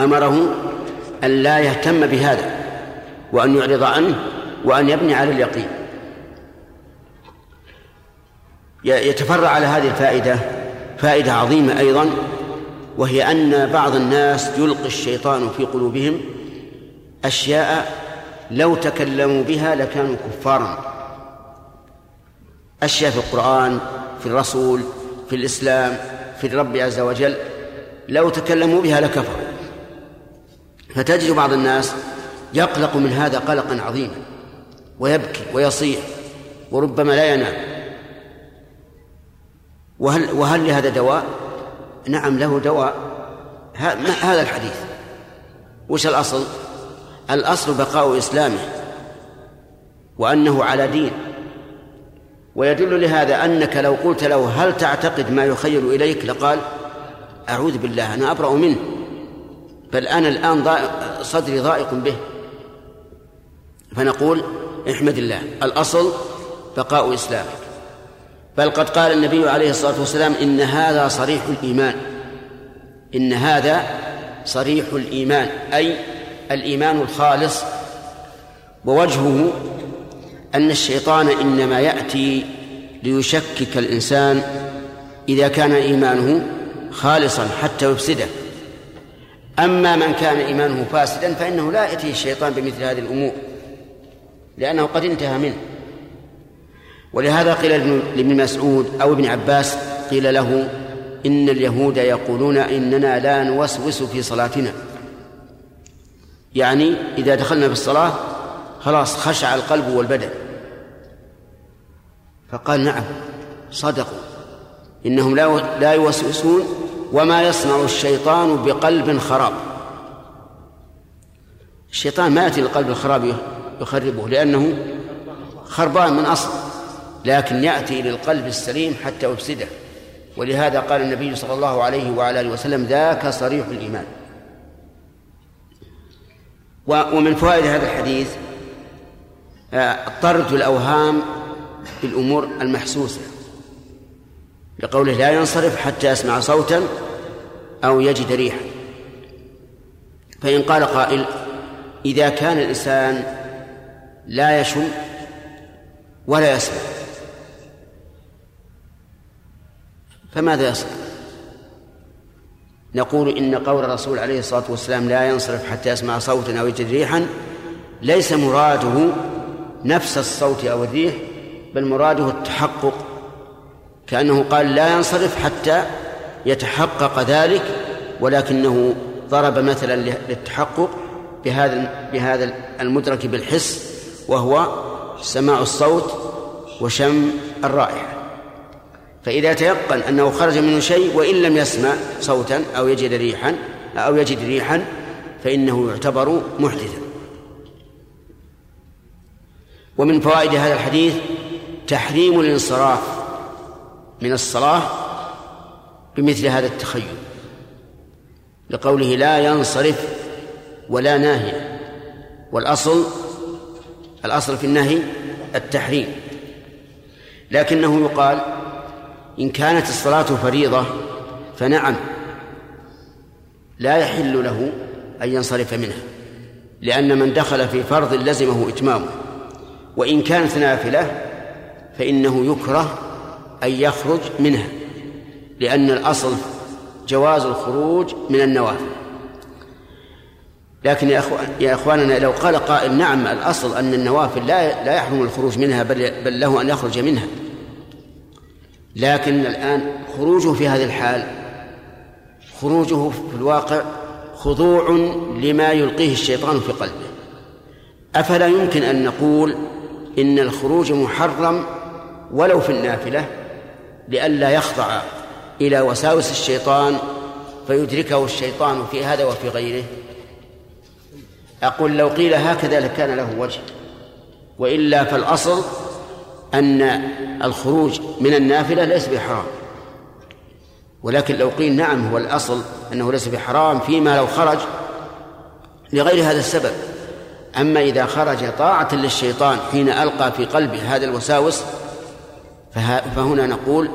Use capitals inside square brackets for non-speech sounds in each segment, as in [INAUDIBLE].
أمره أن لا يهتم بهذا وأن يعرض عنه وأن يبني على اليقين. يتفرع على هذه الفائدة فائدة عظيمة أيضا وهي أن بعض الناس يلقي الشيطان في قلوبهم أشياء لو تكلموا بها لكانوا كفارا. أشياء في القرآن في الرسول في الإسلام في الرب عز وجل لو تكلموا بها لكفروا. فتجد بعض الناس يقلق من هذا قلقا عظيما ويبكي ويصيح وربما لا ينام. وهل وهل لهذا دواء؟ نعم له دواء. هذا الحديث. وش الأصل؟ الأصل بقاء إسلامه وأنه على دين. ويدل لهذا أنك لو قلت له هل تعتقد ما يخيل إليك لقال أعوذ بالله أنا أبرأ منه. بل أنا الآن ضائق صدري ضائق به. فنقول احمد الله الأصل بقاء إسلامك. بل قد قال النبي عليه الصلاة والسلام إن هذا صريح الإيمان. إن هذا صريح الإيمان أي الإيمان الخالص. ووجهه أن الشيطان إنما يأتي ليشكك الإنسان إذا كان إيمانه خالصا حتى يفسده. أما من كان إيمانه فاسدا فإنه لا يأتيه الشيطان بمثل هذه الأمور لأنه قد انتهى منه. ولهذا قيل لابن مسعود أو ابن عباس قيل له إن اليهود يقولون إننا لا نوسوس في صلاتنا. يعني إذا دخلنا في الصلاة خلاص خشع القلب والبدن. فقال نعم صدقوا إنهم لا لا يوسوسون وما يصنع الشيطان بقلب خراب. الشيطان ما يأتي القلب الخراب يخربه لأنه خربان من أصل لكن يأتي للقلب السليم حتى يفسده. ولهذا قال النبي صلى الله عليه وعلى آله وسلم ذاك صريح الإيمان. ومن فوائد هذا الحديث آه، طرد الأوهام بالأمور المحسوسة لقوله لا ينصرف حتى يسمع صوتا أو يجد ريحا. فإن قال قائل إذا كان الإنسان لا يشم ولا يسمع فماذا يصنع؟ نقول إن قول الرسول عليه الصلاة والسلام لا ينصرف حتى يسمع صوتا أو يجد ريحا ليس مراده نفس الصوت أو الريح بل مراده التحقق كأنه قال لا ينصرف حتى يتحقق ذلك ولكنه ضرب مثلا للتحقق بهذا بهذا المدرك بالحس وهو سماع الصوت وشم الرائحة. فإذا تيقن أنه خرج منه شيء وإن لم يسمع صوتا أو يجد ريحا أو يجد ريحا فإنه يعتبر محدثا. ومن فوائد هذا الحديث تحريم الانصراف من الصلاة بمثل هذا التخيل لقوله لا ينصرف ولا ناهي والأصل الأصل في النهي التحريم لكنه يقال إن كانت الصلاة فريضة فنعم لا يحل له أن ينصرف منها لأن من دخل في فرض لزمه إتمامه وإن كانت نافلة فإنه يكره أن يخرج منها لأن الأصل جواز الخروج من النوافل لكن يا, أخوان يا إخواننا لو قال قائل نعم الأصل أن النوافل لا لا يحرم الخروج منها بل, بل له أن يخرج منها. لكن الآن خروجه في هذه الحال خروجه في الواقع خضوع لما يلقيه الشيطان في قلبه. أفلا يمكن أن نقول إن الخروج محرم ولو في النافلة لئلا يخضع إلى وساوس الشيطان فيدركه الشيطان في هذا وفي غيره. أقول لو قيل هكذا لكان له وجه وإلا فالأصل أن الخروج من النافلة ليس بحرام. ولكن لو قيل نعم هو الأصل أنه ليس بحرام فيما لو خرج لغير هذا السبب. أما إذا خرج طاعة للشيطان حين ألقى في قلبه هذا الوساوس فهنا نقول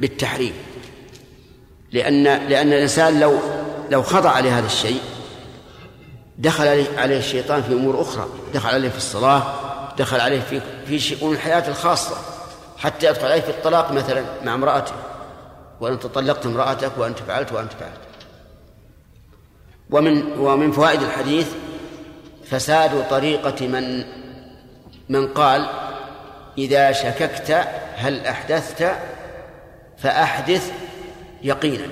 بالتحريم. لأن لأن الإنسان لو لو خضع لهذا الشيء دخل عليه الشيطان في أمور أخرى دخل عليه في الصلاة دخل عليه في في شؤون الحياة الخاصة حتى يدخل عليه في الطلاق مثلا مع امرأته وأنت طلقت امرأتك وأنت فعلت وأنت فعلت. ومن ومن فوائد الحديث فساد طريقة من من قال إذا شككت هل أحدثت فأحدث يقينا.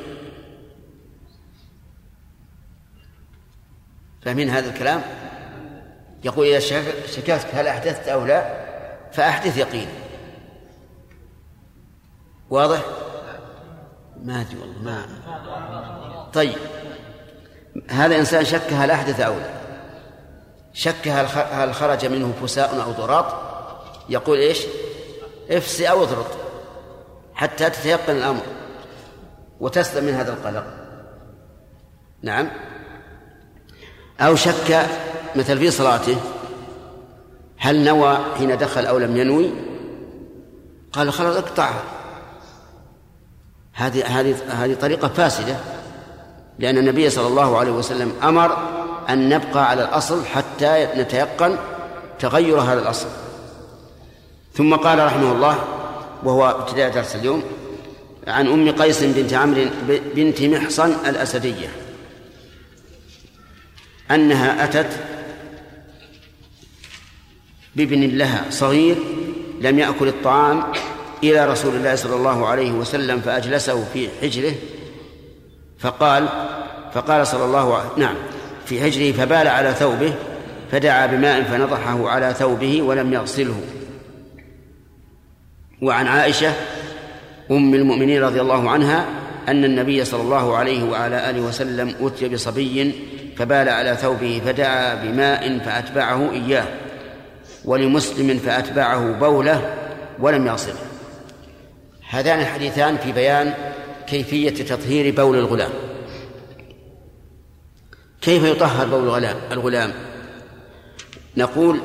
فمن هذا الكلام؟ يقول إذا شككت هل أحدثت أو لا؟ فأحدث يقين واضح؟ ما أدري والله ما طيب. هذا إنسان شك هل أحدث أو لا. شك هل خرج منه فساء أو ضراط؟ يقول إيش؟ افسي أو اضرط. حتى تتيقن الأمر وتسلم من هذا القلق. نعم. أو شك مثل في صلاته هل نوى حين دخل أو لم ينوي؟ قال خلاص اقطعها. هذه هذه هذه طريقة فاسدة لأن النبي صلى الله عليه وسلم أمر أن نبقى على الأصل حتى نتيقن تغير هذا الأصل. ثم قال رحمه الله وهو ابتداء درس اليوم عن أم قيس بنت عمرو بنت محصن الأسدية أنها أتت بابن لها صغير لم يأكل الطعام إلى رسول الله صلى الله عليه وسلم فأجلسه في حجره فقال فقال صلى الله عليه نعم في حجره فبال على ثوبه فدعا بماء فنضحه على ثوبه ولم يغسله. وعن عائشة أم المؤمنين رضي الله عنها أن النبي صلى الله عليه وعلى آله وسلم أتي بصبي فبال على ثوبه فدعا بماء فأتبعه إياه ولمسلم فأتبعه بوله ولم يغسله هذان الحديثان في بيان كيفية تطهير بول الغلام. كيف يطهر بول الغلام. نقول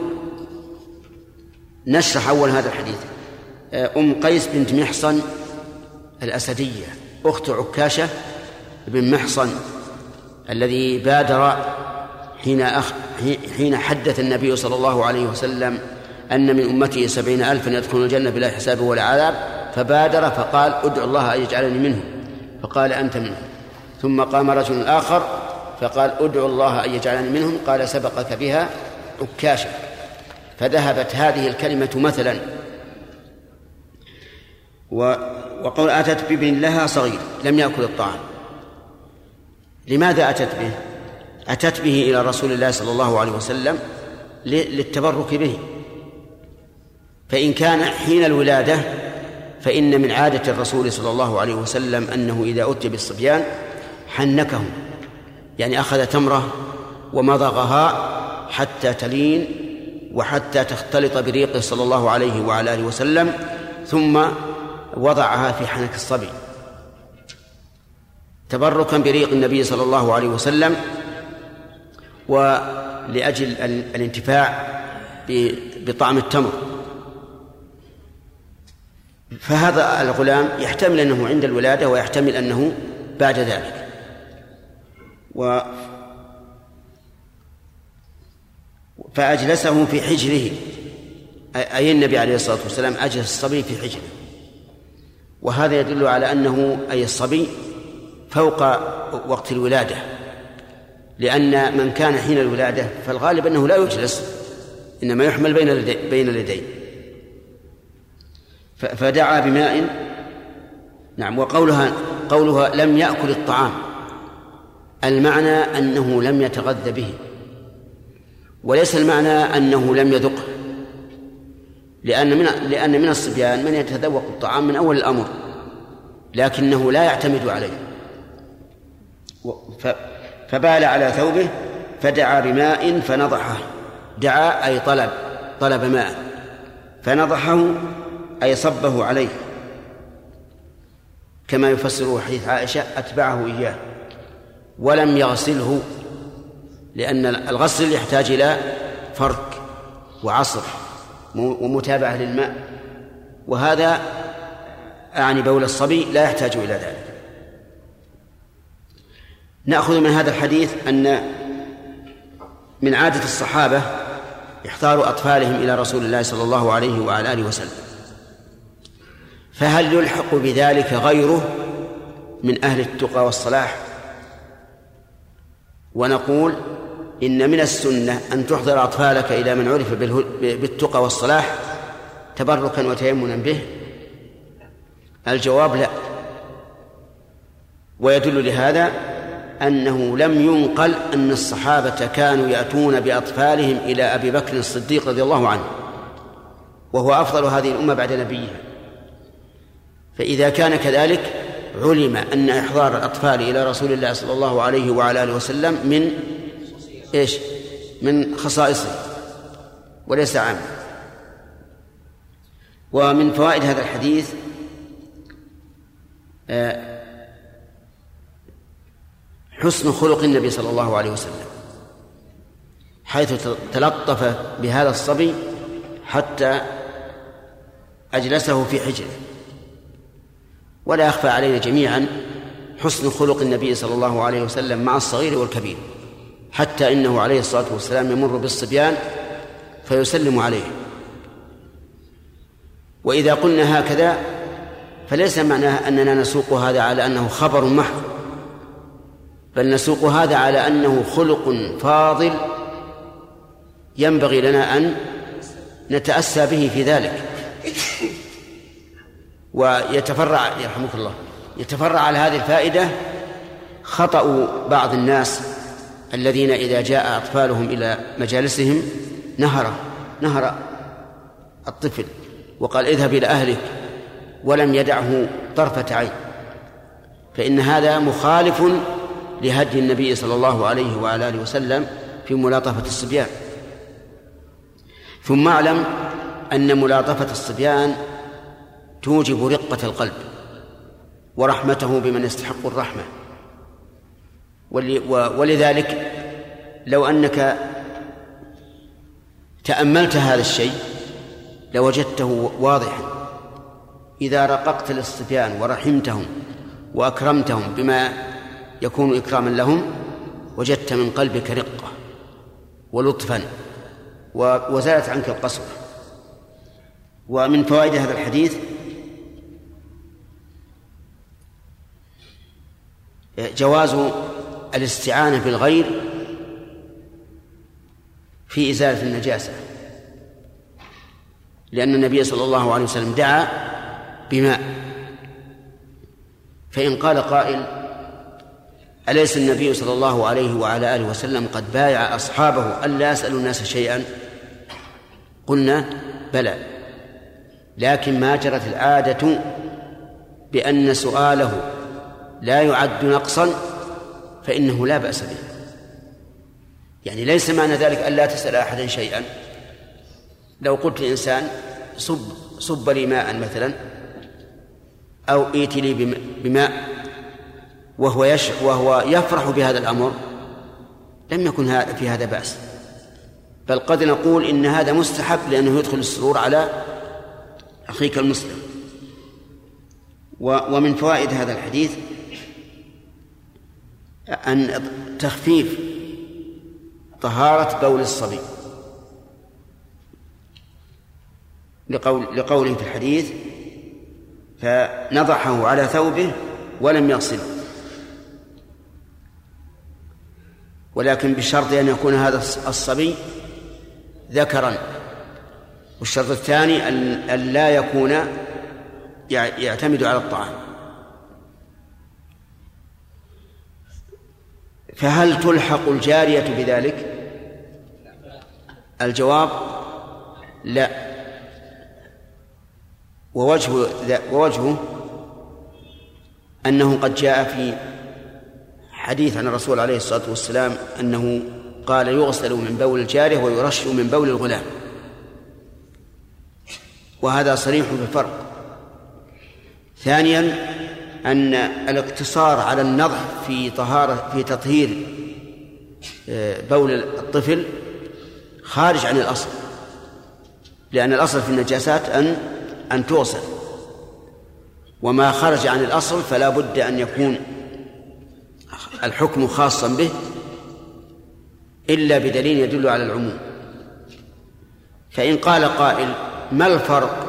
نشرح أول هذا الحديث. أم قيس بنت محصن الأسدية أخت عكاشة بن محصن الذي بادر حين أخ حين حدث النبي صلى الله عليه وسلم أن من أمته سبعين ألفا يدخلون الجنة بلا حساب ولا عذاب فبادر فقال ادعو الله أن يجعلني منهم. فقال أنت منهم. ثم قام رجل آخر فقال ادعو الله أن يجعلني منهم. قال سبقك بها عكاشة. فذهبت هذه الكلمة مثلا وقول أتت بابن لها صغير لم يأكل الطعام. لماذا أتت به؟ أتت به إلى رسول الله صلى الله عليه وسلم للتبرك به. فإن كان حين الولادة فإن من عادة الرسول صلى الله عليه وسلم أنه إذا أتي بالصبيان حنكهم يعني أخذ تمرة ومضغها حتى تلين وحتى تختلط بريقه صلى الله عليه وعلى آله وسلم ثم وضعها في حنك الصبي. تبركا بريق النبي صلى الله عليه وسلم ولأجل الانتفاع بطعم التمر. فهذا الغلام يحتمل أنه عند الولادة ويحتمل أنه بعد ذلك. و فأجلسه في حجره. أي النبي عليه الصلاة والسلام أجلس الصبي في حجره. وهذا يدل على أنه أي الصبي فوق وقت الولادة لأن من كان حين الولادة فالغالب أنه لا يجلس إنما يحمل بين بين اليدين. فدعا بماء نعم وقولها قولها لم يأكل الطعام. المعنى أنه لم يتغذى به وليس المعنى أنه لم يذقه. لأن من لأن من الصبيان من يتذوق الطعام من أول الأمر لكنه لا يعتمد عليه. فبال على ثوبه فدعا بماء فنضحه. دعا أي طلب طلب ماء فنضحه أي صبه عليه. كما يفسره حديث عائشة أتبعه إياه ولم يغسله لأن الغسل يحتاج إلى فرك وعصر. ومتابعة للماء. وهذا أعني بول الصبي لا يحتاج إلى ذلك. نأخذ من هذا الحديث أن من عادة الصحابة إحضار أطفالهم إلى رسول الله صلى الله عليه وعلى آله وسلم. فهل يلحق بذلك غيره من أهل التقى والصلاح؟ ونقول إن من السنة أن تحضر أطفالك إلى من عرف بالتقى والصلاح تبركا وتيمنا به؟ الجواب لا. ويدل لهذا أنه لم ينقل أن الصحابة كانوا يأتون بأطفالهم إلى أبي بكر الصديق رضي الله عنه وهو أفضل هذه الأمة بعد نبيها. فإذا كان كذلك علم أن إحضار الأطفال إلى رسول الله صلى الله عليه وعلى آله وسلم من إيش؟ من خصائصه وليس عام ومن فوائد هذا الحديث آه، حسن خلق النبي صلى الله عليه وسلم حيث تلطف بهذا الصبي حتى أجلسه في حجره. ولا يخفى علينا جميعا حسن خلق النبي صلى الله عليه وسلم مع الصغير والكبير. حتى إنه عليه الصلاة والسلام يمر بالصبيان فيسلم عليه. وإذا قلنا هكذا فليس معناه أننا نسوق هذا على أنه خبر محض بل نسوق هذا على أنه خلق فاضل ينبغي لنا أن نتأسى به في ذلك. ويتفرع يرحمك الله يتفرع على هذه الفائدة خطأ بعض الناس الذين إذا جاء أطفالهم إلى مجالسهم نهر نهر الطفل وقال اذهب إلى أهلك ولم يدعه طرفة عين. فإن هذا مخالف لهدي النبي صلى الله عليه وعلى آله وسلم في ملاطفة الصبيان. ثم اعلم أن ملاطفة الصبيان توجب رقة القلب ورحمته بمن يستحق الرحمة. ولذلك لو أنك تأملت هذا الشيء لوجدته واضحا. إذا رققت للصبيان ورحمتهم وأكرمتهم بما يكون إكراما لهم وجدت من قلبك رقة ولطفا وزالت عنك القسوة ومن فوائد هذا الحديث جواز الاستعانة بالغير في إزالة النجاسة. لأن النبي صلى الله عليه وسلم دعا بماء. فإن قال قائل أليس النبي صلى الله عليه وعلى آله وسلم قد بايع أصحابه ألا يسألوا الناس شيئا؟ قلنا بلى. لكن ما جرت العادة بأن سؤاله لا يعد نقصا فإنه لا بأس به. يعني ليس معنى ذلك أن لا تسأل أحدا شيئا. لو قلت لإنسان صب صب لي ماء مثلا أو ائت لي بماء وهو يش وهو يفرح بهذا الأمر لم يكن في هذا بأس. بل قد نقول إن هذا مستحب لأنه يدخل السرور على أخيك المسلم. ومن فوائد هذا الحديث أن تخفيف طهارة بول الصبي. لقول لقوله في الحديث فنضحه على ثوبه ولم يغسله. ولكن بشرط أن يكون هذا الصبي ذكرا. والشرط الثاني أن لا يكون يعتمد على الطعام. فهل تلحق الجارية بذلك؟ الجواب لا. ووجه ووجهه أنه قد جاء في حديث عن الرسول عليه الصلاة والسلام أنه قال يغسل من بول الجارية ويرش من بول الغلام. وهذا صريح بالفرق. ثانيا أن الاقتصار على النضح في طهارة في تطهير آه، بول الطفل خارج عن الأصل لأن الأصل في النجاسات أن أن توصل وما خرج عن الأصل فلا بد أن يكون الحكم خاصا به إلا بدليل يدل على العموم. فإن قال قائل ما الفرق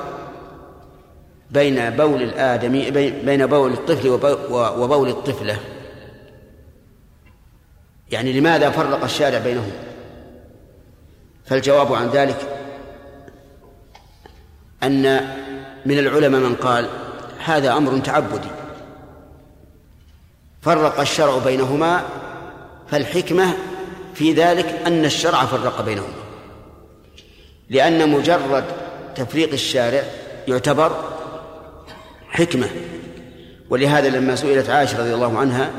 بين بول الآدمي بين بول الطفل وبول الطفلة. يعني لماذا فرق الشارع بينهم؟ فالجواب عن ذلك أن من العلماء من قال هذا أمر تعبدي. فرق الشرع بينهما فالحكمة في ذلك أن الشرع فرق بينهما. لأن مجرد تفريق الشارع يعتبر حكمة. ولهذا لما سئلت عائشة رضي الله عنها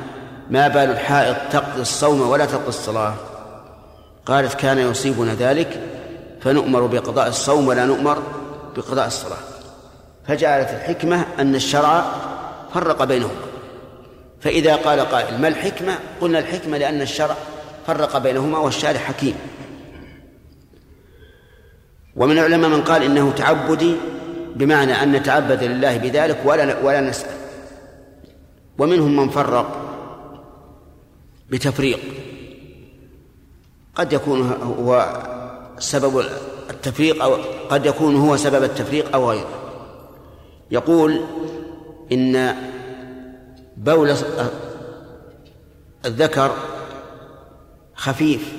ما بال الحائض تقضي الصوم ولا تقضي الصلاة؟ قالت كان يصيبنا ذلك فنؤمر بقضاء الصوم ولا نؤمر بقضاء الصلاة. فجعلت الحكمة أن الشرع فرق بينهما. فإذا قال قائل ما الحكمة؟ قلنا الحكمة لأن الشرع فرق بينهما والشارع حكيم. ومن العلماء من قال إنه تعبدي بمعنى أن نتعبد لله بذلك ولا ولا نسأل. ومنهم من فرق بتفريق. قد يكون هو سبب التفريق أو قد يكون هو سبب التفريق أو غيره. يقول إن بول الذكر خفيف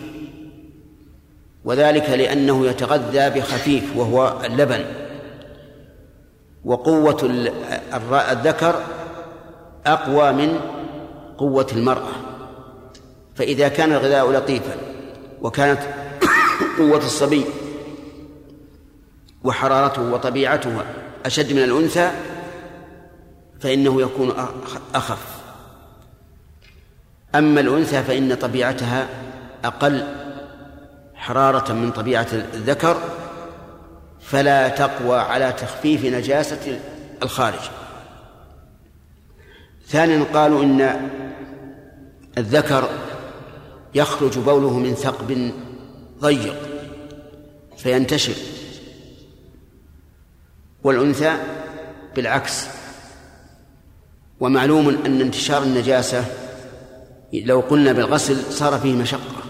وذلك لأنه يتغذى بخفيف وهو اللبن. وقوة الذكر أقوى من قوة المرأة. فإذا كان الغذاء لطيفا وكانت [COUGHS] قوة الصبي وحرارته وطبيعته أشد من الأنثى فإنه يكون أخف. أما الأنثى فإن طبيعتها أقل حرارة من طبيعة الذكر فلا تقوى على تخفيف نجاسة الخارج. ثانيا قالوا إن الذكر يخرج بوله من ثقب ضيق فينتشر والأنثى بالعكس. ومعلوم أن انتشار النجاسة لو قلنا بالغسل صار فيه مشقة.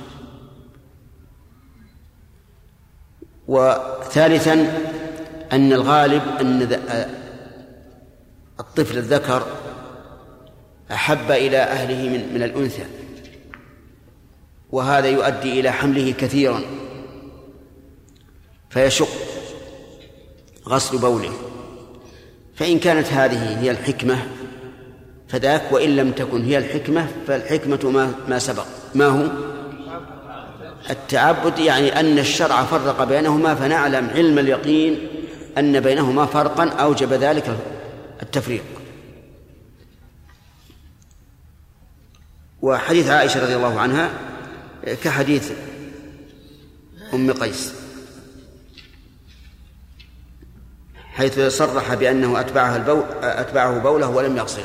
وثالثا أن الغالب أن الطفل الذكر أحب إلى أهله من من الأنثى وهذا يؤدي إلى حمله كثيرا فيشق غسل بوله. فإن كانت هذه هي الحكمة فذاك وإن لم تكن هي الحكمة فالحكمة ما ما سبق. ما هو؟ التعبد يعني أن الشرع فرق بينهما فنعلم علم اليقين أن بينهما فرقا أوجب ذلك التفريق. وحديث عائشة رضي الله عنها كحديث أم قيس حيث صرح بأنه أتبعها البول أتبعه بوله ولم يغسله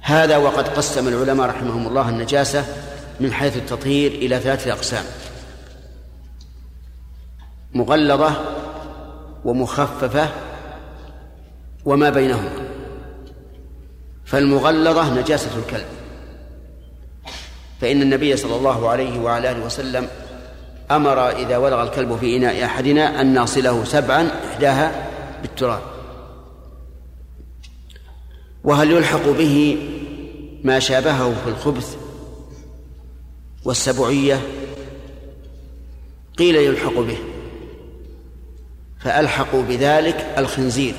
هذا وقد قسم العلماء رحمهم الله النجاسة من حيث التطهير إلى ثلاثة أقسام. مغلظة ومخففة وما بينهما. فالمغلظة نجاسة الكلب. فإن النبي صلى الله عليه وعلى آله وسلم أمر إذا ولغ الكلب في إناء أحدنا أن نغسله سبعا إحداها بالتراب. وهل يلحق به ما شابهه في الخبث والسبعية قيل يلحق به فألحقوا بذلك الخنزير.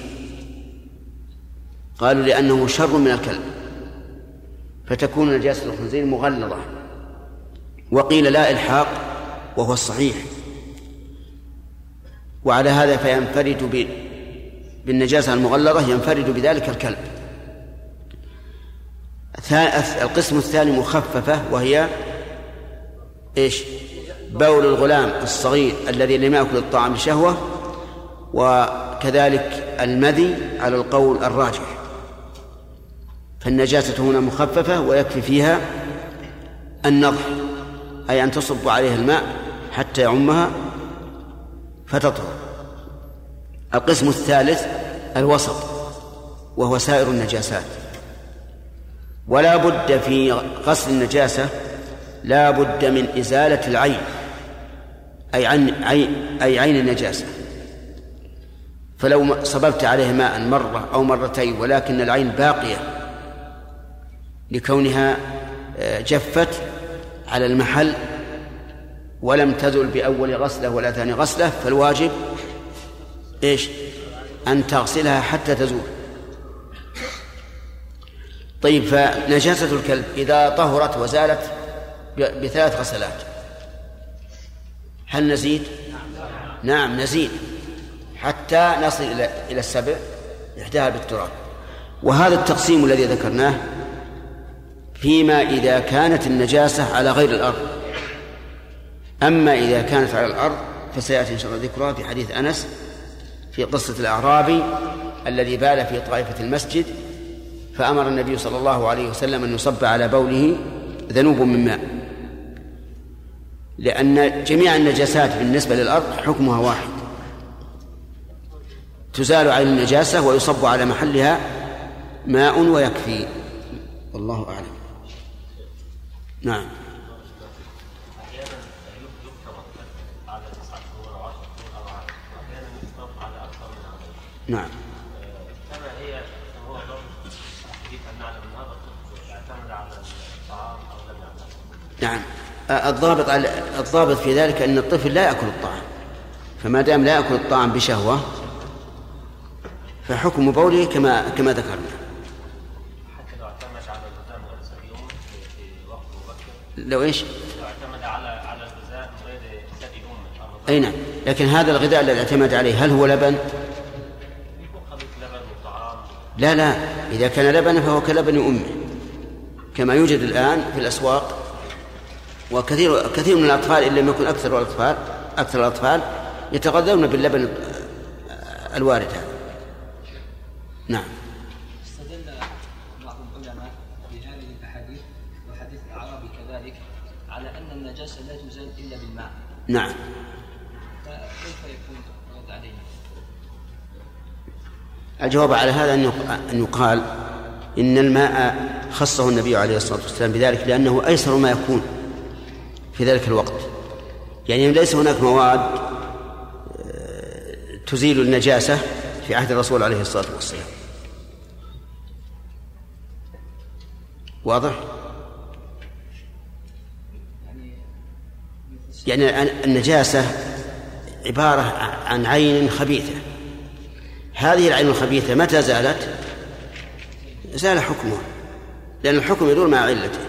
قالوا لأنه شر من الكلب فتكون نجاسة الخنزير مغلظة. وقيل لا إلحاق وهو الصحيح. وعلى هذا فينفرد بالنجاسة المغلظة ينفرد بذلك الكلب. القسم الثاني مخففة وهي إيش؟ بول الغلام الصغير الذي لم يأكل الطعام بشهوة وكذلك المذي على القول الراجح. فالنجاسة هنا مخففة ويكفي فيها النضح أي أن تصب عليها الماء حتى يعمها فتطهر. القسم الثالث الوسط وهو سائر النجاسات. ولا بد في غسل النجاسة لا بد من إزالة العين أي عين أي عين النجاسة فلو صببت عليه ماء مرة أو مرتين ولكن العين باقية لكونها آه، جفت على المحل ولم تزل بأول غسلة ولا ثاني غسلة فالواجب إيش؟ أن تغسلها حتى تزول طيب فنجاسة الكلب إذا طهرت وزالت بثلاث غسلات. هل نزيد؟ نعم نزيد. حتى نصل إلى إلى السبع إحداها بالتراب. وهذا التقسيم الذي ذكرناه فيما إذا كانت النجاسة على غير الأرض. أما إذا كانت على الأرض فسيأتي إن شاء الله ذكرها في حديث أنس في قصة الأعرابي الذي بال في طائفة المسجد فأمر النبي صلى الله عليه وسلم أن يصب على بوله ذنوب من ماء. لأن جميع النجاسات بالنسبة للأرض حكمها واحد. تزال عن النجاسة ويصب على محلها ماء ويكفي. والله أعلم. نعم. نعم. نعم. الضابط الضابط في ذلك أن الطفل لا يأكل الطعام. فما دام لا يأكل الطعام بشهوة فحكم بوله كما كما ذكرنا. لو إيش؟ لو اعتمد على على الغذاء غير أي نعم. لكن هذا الغذاء الذي اعتمد عليه هل هو لبن؟ لا لا. إذا كان لبنا فهو كلبن أمه كما يوجد الآن في الأسواق وكثير كثير من الأطفال إن لم يكن أكثر الأطفال أكثر الأطفال يتغذون باللبن الوارد هذا نعم. استدل بعض العلماء بهذه الأحاديث وحديث كذلك على أن النجاسة لا تزال إلا بالماء. نعم. الجواب على هذا أن يقال إن الماء خصه النبي عليه الصلاة والسلام بذلك لأنه أيسر ما يكون. في ذلك الوقت. يعني ليس هناك مواد آه، تزيل النجاسة في عهد الرسول عليه الصلاة والسلام. واضح؟ يعني النجاسة عبارة عن عين خبيثة. هذه العين الخبيثة متى زالت؟ زال حكمها لأن الحكم يدور مع علته.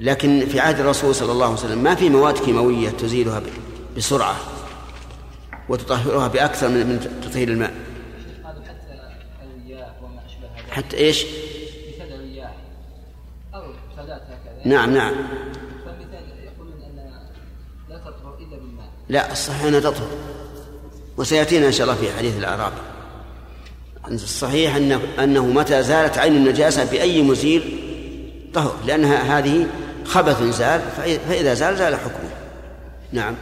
لكن في عهد الرسول صلى الله عليه وسلم ما في مواد كيماوية تزيلها بسرعة وتطهرها بأكثر من من تطهير الماء. حتى الرياح أو نعم نعم. لا الصحيح أنها تطهر. وسيأتينا إن شاء الله في حديث الأعراب. الصحيح أنه, أنه متى زالت عين النجاسة بأي مزيل طهر لأنها هذه خبث زال فإذا زال زال حكمه. نعم.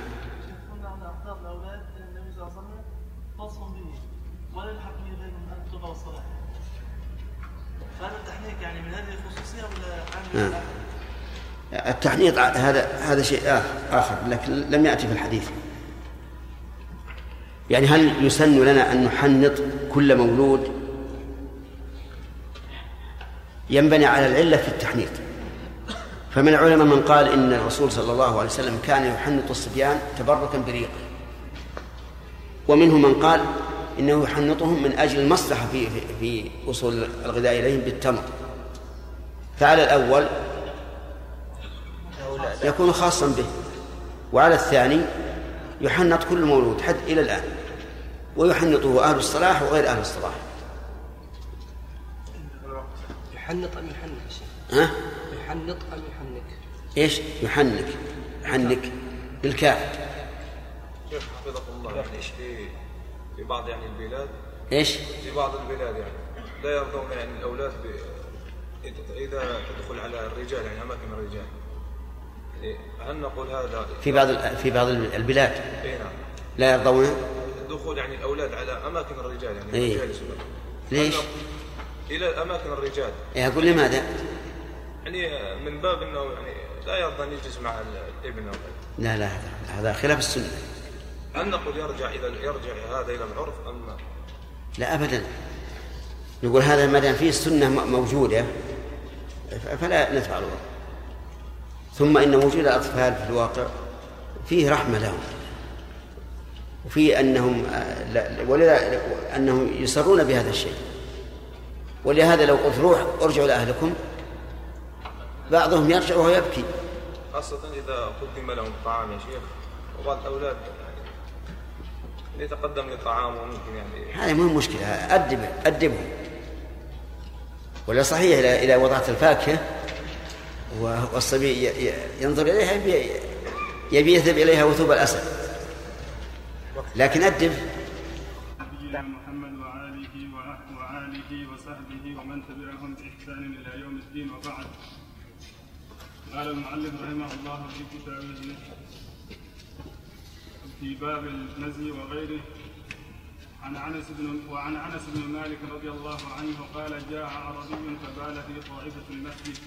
نعم. التحنيط هذا هذا شيء آخر لكن لم يأتي في الحديث. يعني هل يسن لنا أن نحنط كل مولود؟ ينبني على العلة في التحنيط. فمن العلماء من قال إن الرسول صلى الله عليه وسلم كان يحنط الصبيان تبركا بريقه. ومنهم من قال إنه يحنطهم من أجل المصلحة في, في, في وصول الغذاء إليهم بالتمر. فعلى الأول يكون خاصا به وعلى الثاني يحنط كل مولود حتى إلى الآن ويحنطه أهل الصلاح وغير أهل الصلاح. يحنط أم يحنك ها؟ يحنط أم يحنك إيش؟ يحنك. يحنك بالكاف. شيخ حفظكم الله يعني في في بعض يعني البلاد إيش؟ في بعض البلاد يعني لا يرضون يعني الأولاد ب... إذا تدخل على الرجال يعني أماكن الرجال. يعني هل نقول هذا في بعض في بعض البلاد. إي نعم. لا يرضون؟ دخول يعني الأولاد على أماكن الرجال يعني إيه؟ ليش؟ إلى أماكن الرجال. يقول لماذا؟ يعني من باب إنه يعني لا يرضى أن يجلس مع الابن أو غيره. لا لا هذا هذا خلاف السنة. هل نقول يرجع إلى يرجع هذا إلى العرف أم لا؟ أبدا. نقول هذا ما دام فيه السنة موجودة فلا الوضع. ثم إن وجود الأطفال في الواقع فيه رحمة لهم. وفي أنهم آه، لا- ولذا أنهم يسرون بهذا الشيء. ولهذا لو قلت روح ارجعوا لأهلكم بعضهم يرجع وهو يبكي. خاصة إذا قدم لهم طعام يا شيخ وبعض الأولاد يعني يتقدم لطعام وممكن يعني هذه مو مشكلة أدب أدبهم ولا صحيح إذا إذا وضعت الفاكهة والصبي ينظر إليها يبي يبي يذهب إليها وثوب الأسد. لكن أدب نبينا محمد وآله وصحبه ومن تبعهم بإحسان إلى يوم الدين وبعد. قال المؤلف رحمه الله في كتابه في باب المزي وغيره عن أنس بن وعن أنس بن مالك رضي الله عنه قال جاء عربي فبال في طائفة المسجد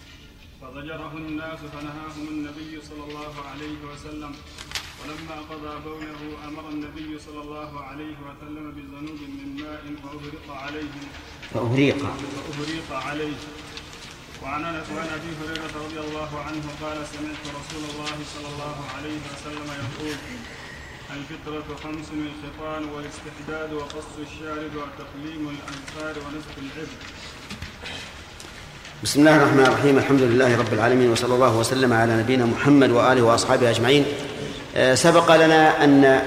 فضجره الناس فنهاهم النبي صلى الله عليه وسلم ولما قضى بوله أمر النبي صلى الله عليه وسلم بذنوب من ماء فأهرق عليه. فأهريق. فأهريق عليه. وعن أبي هريرة رضي الله عنه قال سمعت رسول الله صلى الله عليه وسلم يقول الفطرة خمس الخطان والاستحداد وقص الشارب وتقليم الأنصار ونسك العبد. بسم الله الرحمن الرحيم. الحمد لله رب العالمين وصلى الله وسلم على نبينا محمد وآله وأصحابه أجمعين. آه، سبق لنا أن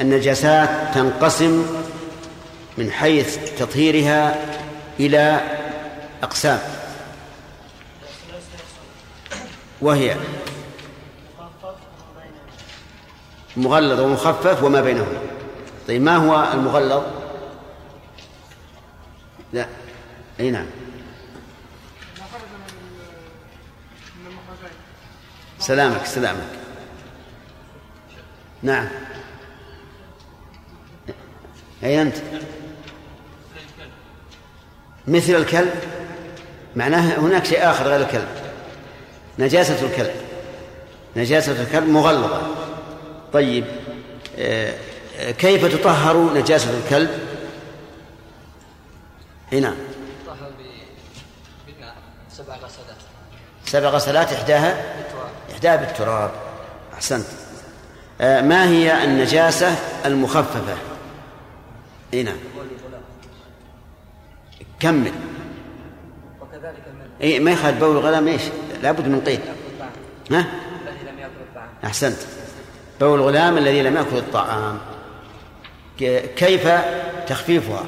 النجاسات تنقسم من حيث تطهيرها إلى أقسام. وهي مغلظ ومخفف وما بينهما. طيب ما هو المغلظ؟ لا. أي نعم. سلامك سلامك. نعم. أي أنت؟ مثل الكلب؟ معناه هناك شيء آخر غير الكلب. نجاسة الكلب. نجاسة الكلب مغلظة. طيب آه، كيف تطهر نجاسة الكلب؟ أي نعم. طهر بدنا سبع غسلات سبع غسلات إحداها؟ بالتراب. إحداها بالتراب. أحسنت. آه، ما هي النجاسة المخففة؟ أي نعم. كمل. اي ما يخالف بول الغلام إيش لابد من قيد. ها؟ أحسنت. بول الغلام الذي لم يأكل الطعام. كيف تخفيفها؟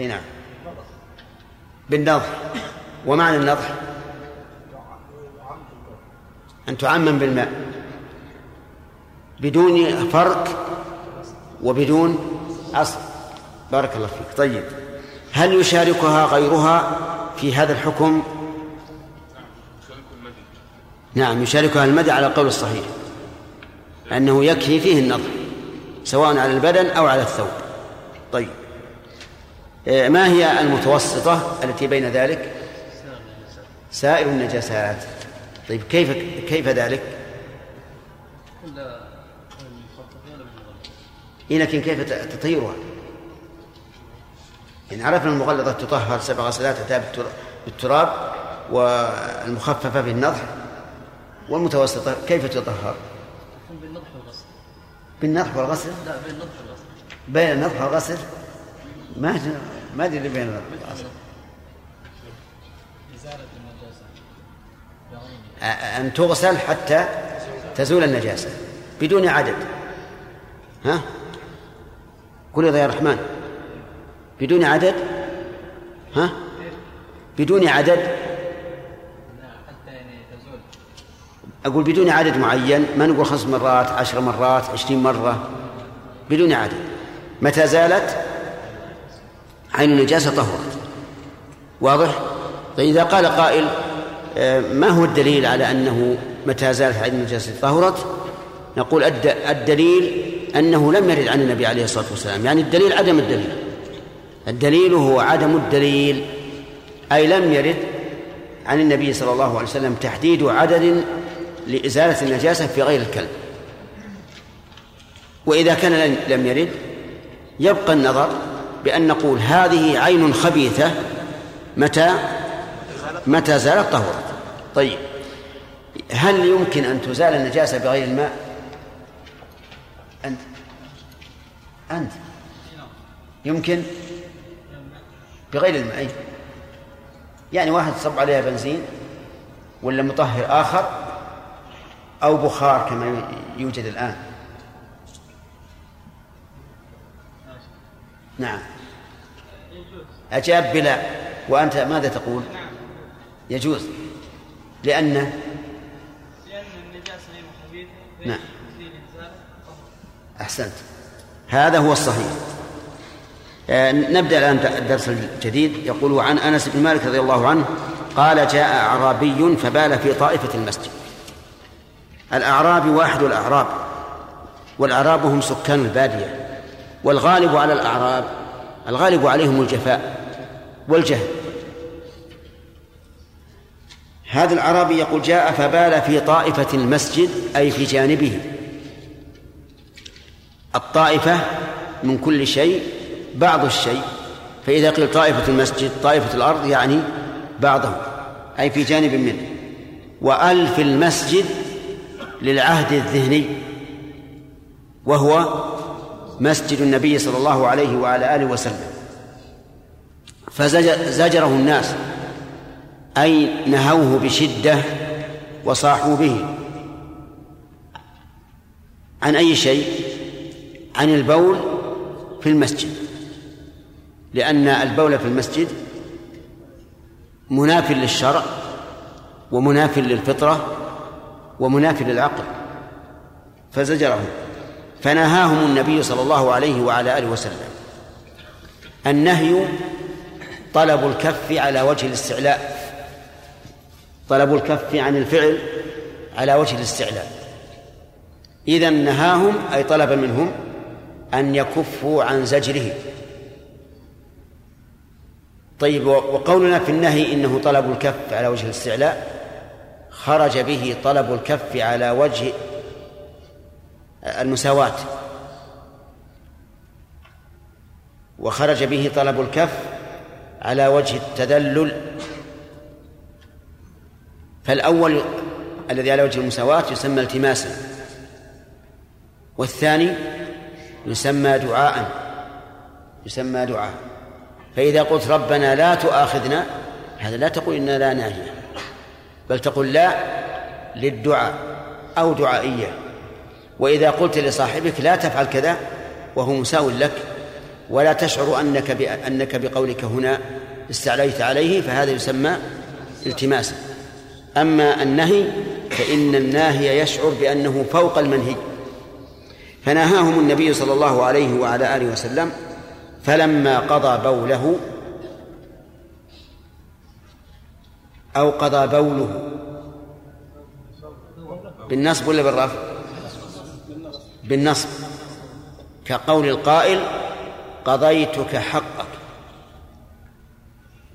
إي نعم. بالنضح. ومعنى النضح؟ أن تعمم بالماء. بدون فرق وبدون أصل. بارك الله فيك. طيب. هل يشاركها غيرها؟ في هذا الحكم؟ نعم يشاركها المدى على القول الصحيح أنه يكفي فيه النظر سواء على البدن أو على الثوب. طيب. آه، ما هي المتوسطة التي بين ذلك؟ سائر النجاسات. طيب كيف كيف ذلك؟ إيه لكن كيف تطهيرها إن عرفنا المغلظة تطهر سبع غسلات أتى بالتر- بالتراب والمخففة بالنضح والمتوسطة كيف تطهر؟ بالنضح والغسل. بالنضح والغسل؟ لا بالنضح والغسل. بين النضح والغسل؟ ما ما أدري اللي بين النضح والغسل. إزالة النجاسة. أ- أن تغسل حتى تزول النجاسة بدون عدد. ها؟ قل يا الرحمن. بدون عدد؟ ها؟ بدون عدد؟ أقول بدون عدد معين ما نقول خمس مرات عشر مرات عشرين مرة. بدون عدد. متى زالت؟ عين النجاسة طهرت. واضح؟ طيب إذا قال قائل آه، ما هو الدليل على أنه متى زالت عين النجاسة طهرت؟ نقول الد- الدليل أنه لم يرد عن النبي عليه الصلاة والسلام. يعني الدليل عدم الدليل. الدليل هو عدم الدليل أي لم يرد عن النبي صلى الله عليه وسلم تحديد عدد لإزالة النجاسة في غير الكلب. وإذا كان لم يرد يبقى النظر بأن نقول هذه عين خبيثة متى؟ متى زالت طهرت طيب هل يمكن أن تزال النجاسة بغير الماء؟ أنت أنت. يمكن؟ بغير أي. يعني واحد صب عليها بنزين ولا مطهر آخر أو بخار كما يوجد الآن. نعم. أجاب بلا. وأنت ماذا تقول؟ يجوز. لأن؟ لأن النجاسة نعم. أحسنت. هذا هو الصحيح. نبدأ الآن الدرس الجديد. يقول عن أنس بن مالك رضي الله عنه قال جاء أعرابي فبال في طائفة المسجد. الأعرابي واحد الأعراب والأعراب هم سكان البادية والغالب على الأعراب الغالب عليهم الجفاء والجهل. هذا الأعرابي يقول جاء فبال في طائفة المسجد أي في جانبه. الطائفة من كل شيء بعض الشيء فإذا قيل طائفة المسجد طائفة الأرض يعني بعضه أي في جانب منه. وألف المسجد للعهد الذهني وهو مسجد النبي صلى الله عليه وعلى آله وسلم. فزجره الناس أي نهوه بشدة وصاحوا به. عن أي شيء؟ عن البول في المسجد. لأن البول في المسجد مناف للشرع ومناف للفطرة ومناف للعقل فزجرهم فنهاهم النبي صلى الله عليه وعلى آله وسلم. النهي طلب الكف على وجه الاستعلاء طلب الكف عن الفعل على وجه الاستعلاء. إذا نهاهم أي طلب منهم أن يكفوا عن زجره طيب وقولنا في النهي إنه طلب الكف على وجه الاستعلاء. خرج به طلب الكف على وجه المساواة. وخرج به طلب الكف على وجه التذلل. فالأول الذي على وجه المساواة يسمى التماسا. والثاني يسمى دعاء. يسمى دعاء. فإذا قلت ربنا لا تؤاخذنا هذا لا تقول إنا لا ناهية بل تقول لا للدعاء أو دعائية. وإذا قلت لصاحبك لا تفعل كذا وهو مساو لك ولا تشعر أنك أنك بقولك هنا استعليت عليه فهذا يسمى التماسا أما النهي فإن الناهي يشعر بأنه فوق المنهي. فنهاهم النبي صلى الله عليه وعلى آله وسلم فلما قضى بوله أو قضى بوله بالنصب ولا بالرفع؟ بالنصب. كقول القائل قضيتك حقك.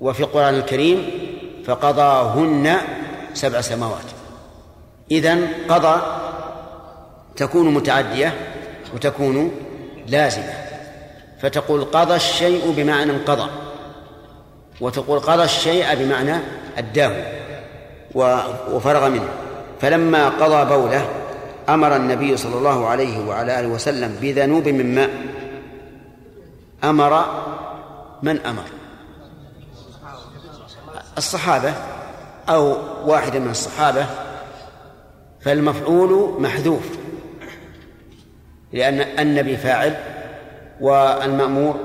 وفي القرآن الكريم فقضاهن سبع سماوات. إذن قضى تكون متعدية وتكون لازمة. فتقول قضى الشيء بمعنى انقضى وتقول قضى الشيء بمعنى أداه وفرغ منه. فلما قضى بوله أمر النبي صلى الله عليه وعلى آله وسلم بذنوب من ماء. أمر من أمر؟ الصحابة أو واحد من الصحابة. فالمفعول محذوف لأن النبي فاعل والمأمور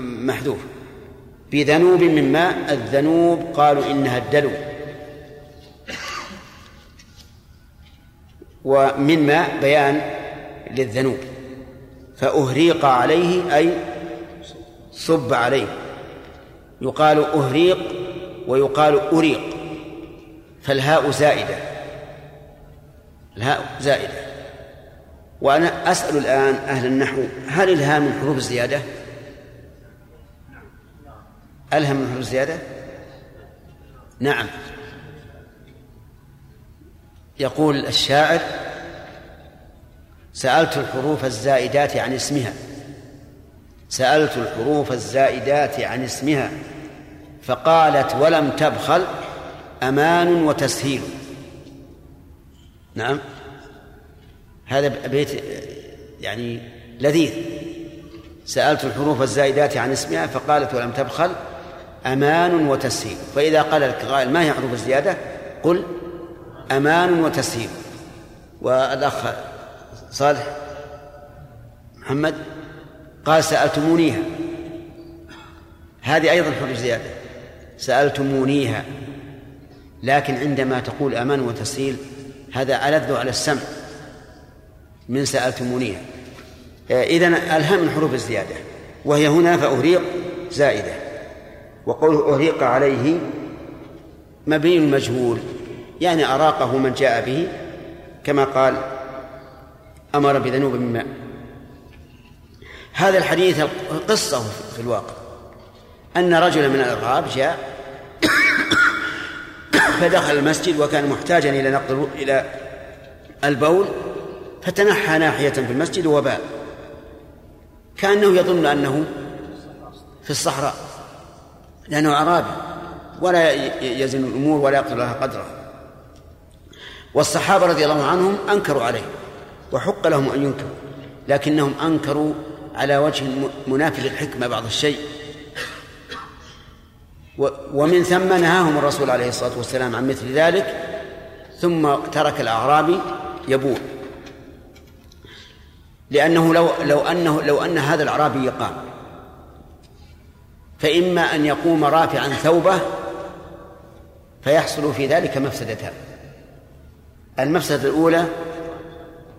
محذوف. بذنوب من ماء الذنوب قالوا إنها الدلو. ومن ماء بيان للذنوب. فأهريق عليه أي صب عليه. يقال أهريق ويقال أريق. فالهاء زائدة. الهاء زائدة. وأنا أسأل الآن أهل النحو هل الهاء من حروف الزيادة؟ ألهم من حروف الزيادة؟ نعم. يقول الشاعر سألت الحروف الزائدات عن اسمها. سألت الحروف الزائدات عن اسمها. فقالت ولم تبخل أمان وتسهيل. نعم. هذا بيت يعني لذيذ. سألت الحروف الزائدات عن اسمها فقالت ولم تبخل أمان وتسهيل. فإذا قال لك قائل ما هي حروف الزيادة؟ قل أمان وتسهيل. والأخ صالح محمد قال سألتمونيها. هذه أيضا حروف زيادة. سألتمونيها. لكن عندما تقول أمان وتسهيل هذا ألذ على السمع. من سألتمونيها إذن ألهم من حروف الزيادة. وهي هنا فأهريق زائدة. وقوله أهريق عليه مبني المجهول يعني أراقه من جاء به كما قال أمر بذنوب من ماء. هذا الحديث قصة في الواقع أن رجلا من الأعراب جاء [COUGHS] فدخل المسجد وكان محتاجا إلى نقل إلى البول فتنحى ناحية في المسجد وبال كأنه يظن أنه في الصحراء لأنه أعرابي ولا يزن الأمور ولا يقتل لها قدرها والصحابة رضي الله عنهم أنكروا عليه وحق لهم أن ينكروا لكنهم أنكروا على وجه منافي للحكمة بعض الشيء. ومن ثم نهاهم الرسول عليه الصلاة والسلام عن مثل ذلك ثم ترك الأعرابي يبول لأنه لو لو أنه لو أن هذا الأعرابي قام فإما أن يقوم رافعا ثوبه فيحصل في ذلك مفسدتان. المفسدة الأولى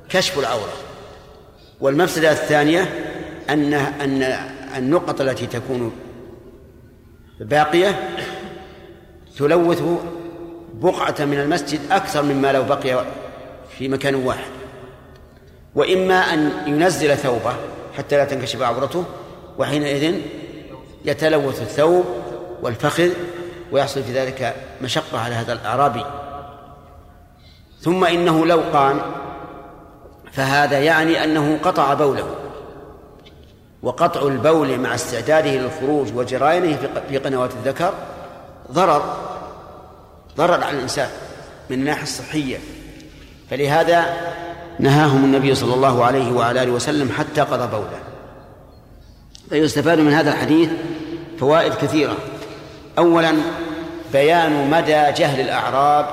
كشف العورة والمفسدة الثانية أن أن النقط التي تكون باقية تلوث بقعة من المسجد أكثر مما لو بقي في مكان واحد. وإما أن ينزل ثوبه حتى لا تنكشف عورته وحينئذ يتلوث الثوب والفخذ ويحصل في ذلك مشقة على هذا الأعرابي. ثم إنه لو قام فهذا يعني أنه قطع بوله. وقطع البول مع استعداده للخروج وجرائنه في قنوات الذكر ضرر ضرر على الإنسان من الناحية الصحية. فلهذا نهاهم النبي صلى الله عليه وعلى آله وسلم حتى قضى بوله. فيستفاد من هذا الحديث فوائد كثيرة. أولا بيان مدى جهل الأعراب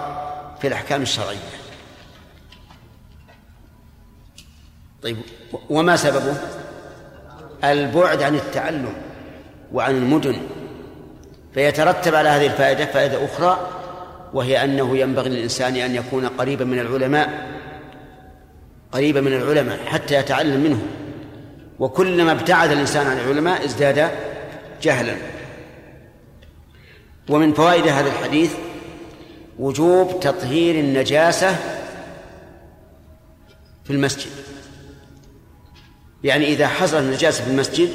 في الأحكام الشرعية. طيب وما سببه؟ البعد عن التعلم وعن المدن. فيترتب على هذه الفائدة فائدة أخرى وهي أنه ينبغي للإنسان أن يكون قريبا من العلماء قريبا من العلماء حتى يتعلم منهم. وكلما ابتعد الإنسان عن العلماء ازداد جهلا. ومن فوائد هذا الحديث وجوب تطهير النجاسة في المسجد. يعني إذا حصلت النجاسة في المسجد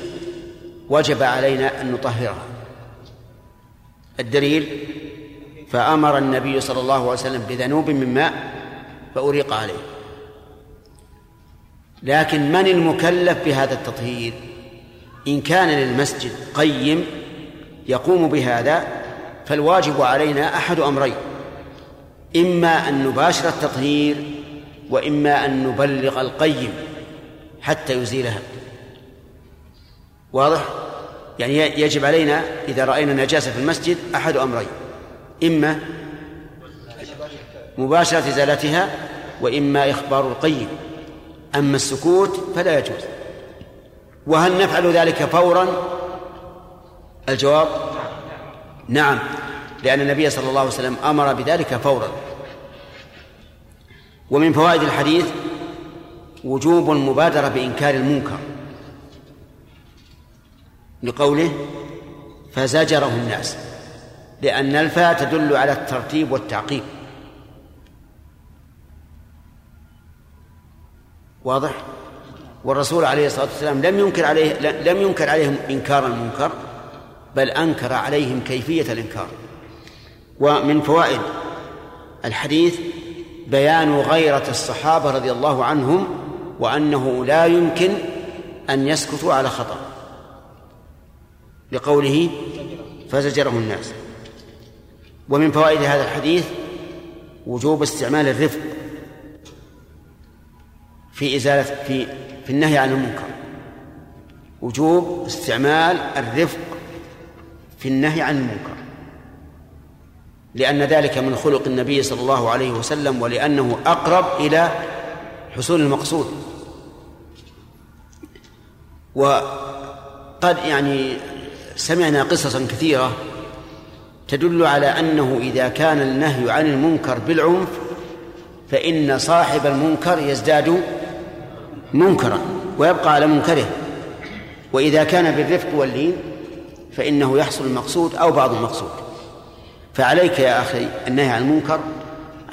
وجب علينا أن نطهرها. الدليل فأمر النبي صلى الله عليه وسلم بذنوب من ماء فأريق عليه. لكن من المكلف بهذا التطهير؟ إن كان للمسجد قيم يقوم بهذا فالواجب علينا أحد أمرين إما أن نباشر التطهير وإما أن نبلغ القيم حتى يزيلها. واضح؟ يعني يجب علينا إذا رأينا نجاسة في المسجد أحد أمرين إما مباشرة إزالتها وإما إخبار القيم. أما السكوت فلا يجوز. وهل نفعل ذلك فورا؟ الجواب نعم لأن النبي صلى الله عليه وسلم أمر بذلك فورا. ومن فوائد الحديث وجوب المبادرة بإنكار المنكر. لقوله فزجره الناس لأن الفاء تدل على الترتيب والتعقيب. واضح؟ والرسول عليه الصلاة والسلام لم ينكر عليه لم ينكر عليهم إنكار المنكر بل أنكر عليهم كيفية الإنكار. ومن فوائد الحديث بيان غيرة الصحابة رضي الله عنهم وأنه لا يمكن أن يسكتوا على خطأ. لقوله فزجره الناس. ومن فوائد هذا الحديث وجوب استعمال الرفق. في إزالة في في النهي عن المنكر. وجوب استعمال الرفق في النهي عن المنكر. لأن ذلك من خلق النبي صلى الله عليه وسلم ولأنه أقرب إلى حصول المقصود. وقد يعني سمعنا قصصا كثيرة تدل على أنه إذا كان النهي عن المنكر بالعنف فإن صاحب المنكر يزداد منكرا ويبقى على منكره. وإذا كان بالرفق واللين فإنه يحصل المقصود أو بعض المقصود. فعليك يا أخي النهي عن المنكر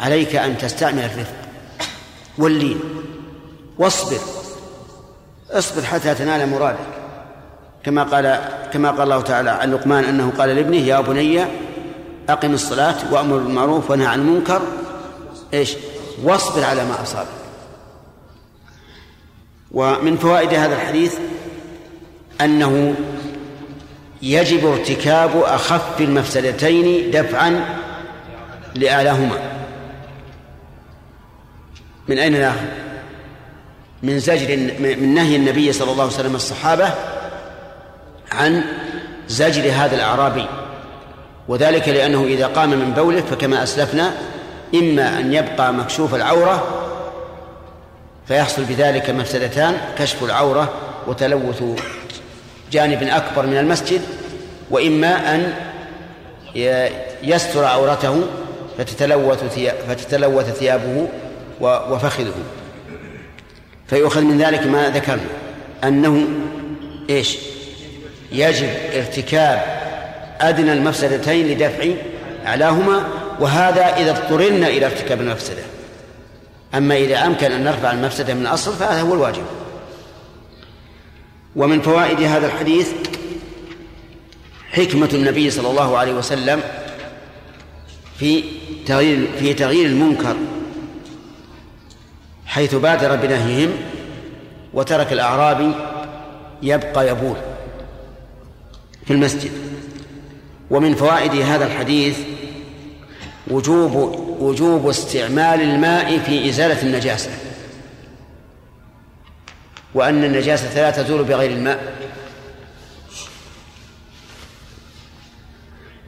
عليك أن تستعمل الرفق واللين. واصبر. اصبر حتى تنال مرادك. كما قال كما قال الله تعالى عن لقمان أنه قال لابنه يا بني أقم الصلاة وأمر بالمعروف وانهى عن المنكر. إيش؟ واصبر على ما أصابك. ومن فوائد هذا الحديث أنه يجب ارتكاب أخف المفسدتين دفعا لأعلاهما. من أين نأخذ؟ من زجر من نهي النبي صلى الله عليه وسلم الصحابة عن زجر هذا الأعرابي وذلك لأنه إذا قام من بوله فكما أسلفنا إما أن يبقى مكشوف العورة فيحصل بذلك مفسدتان كشف العورة وتلوث جانب أكبر من المسجد وإما أن يستر عورته فتتلوث فتتلوث ثيابه وفخذه. فيؤخذ من ذلك ما ذكرنا أنه إيش؟ يجب ارتكاب أدنى المفسدتين لدفع أعلاهما وهذا إذا اضطررنا إلى ارتكاب المفسدة. أما إذا أمكن أن نرفع المفسدة من الأصل فهذا هو الواجب. ومن فوائد هذا الحديث حكمة النبي صلى الله عليه وسلم في تغيير في تغيير المنكر حيث بادر بنهيهم وترك الأعرابي يبقى يبول في المسجد. ومن فوائد هذا الحديث وجوب وجوب استعمال الماء في إزالة النجاسة. وأن النجاسة لا تزول بغير الماء.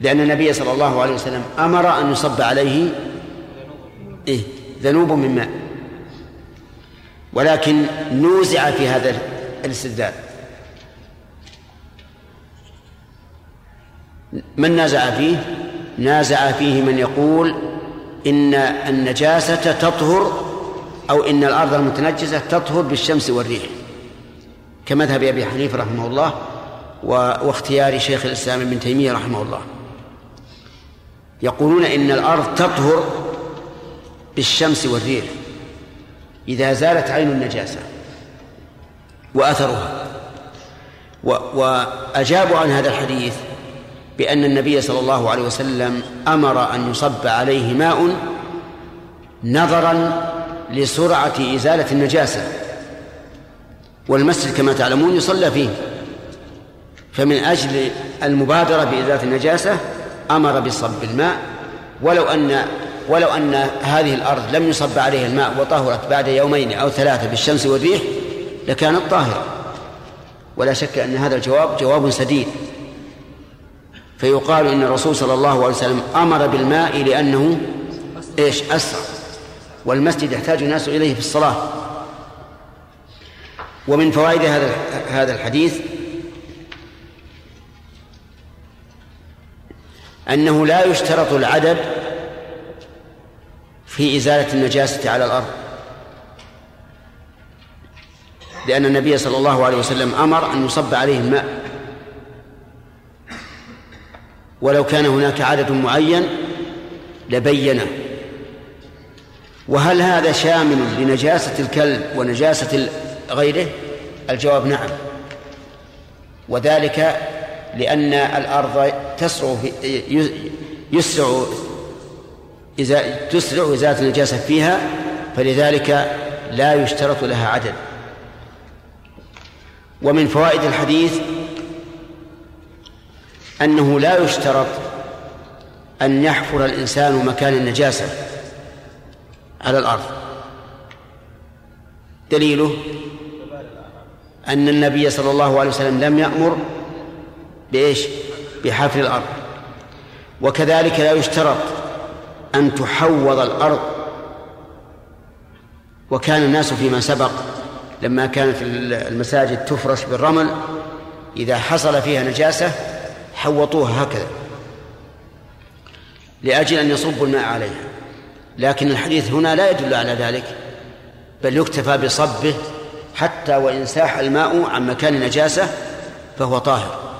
لأن النبي صلى الله عليه وسلم أمر أن يصب عليه إيه ذنوب من ماء. ولكن نوزع في هذا الاستدلال. من نازع فيه؟ نازع فيه من يقول إن النجاسة تطهر أو إن الأرض المتنجسة تطهر بالشمس والريح. كمذهب أبي حنيفة رحمه الله واختيار شيخ الإسلام ابن تيمية رحمه الله. يقولون إن الأرض تطهر بالشمس والريح. إذا زالت عين النجاسة وأثرها. وأجابوا عن هذا الحديث بأن النبي صلى الله عليه وسلم أمر أن يصب عليه ماء نظرا لسرعة إزالة النجاسة. والمسجد كما تعلمون يصلى فيه. فمن أجل المبادرة بإزالة النجاسة أمر بصب الماء. ولو أن ولو أن هذه الأرض لم يصب عليها الماء وطهرت بعد يومين أو ثلاثة بالشمس والريح لكانت طاهرة. ولا شك أن هذا الجواب جواب سديد. فيقال إن الرسول صلى الله عليه وسلم أمر بالماء لأنه إيش؟ أسرع. والمسجد يحتاج الناس إليه في الصلاة. ومن فوائد هذا هذا الحديث أنه لا يشترط العدد في إزالة النجاسة على الأرض. لأن النبي صلى الله عليه وسلم أمر أن يصب عليه الماء. ولو كان هناك عدد معين لبينه. وهل هذا شامل لنجاسة الكلب ونجاسة غيره؟ الجواب نعم. وذلك لأن الأرض تسرع يسرع إذا تسرع إزالة النجاسة فيها فلذلك لا يشترط لها عدد. ومن فوائد الحديث أنه لا يشترط أن يحفر الإنسان مكان النجاسة على الأرض. دليله أن النبي صلى الله عليه وسلم لم يأمر بإيش؟ بحفر الأرض. وكذلك لا يشترط أن تحوض الأرض. وكان الناس فيما سبق لما كانت المساجد تفرش بالرمل إذا حصل فيها نجاسة حوطوها هكذا لأجل أن يصبوا الماء عليها. لكن الحديث هنا لا يدل على ذلك بل يكتفى بصبه حتى وإن ساح الماء عن مكان النجاسة فهو طاهر.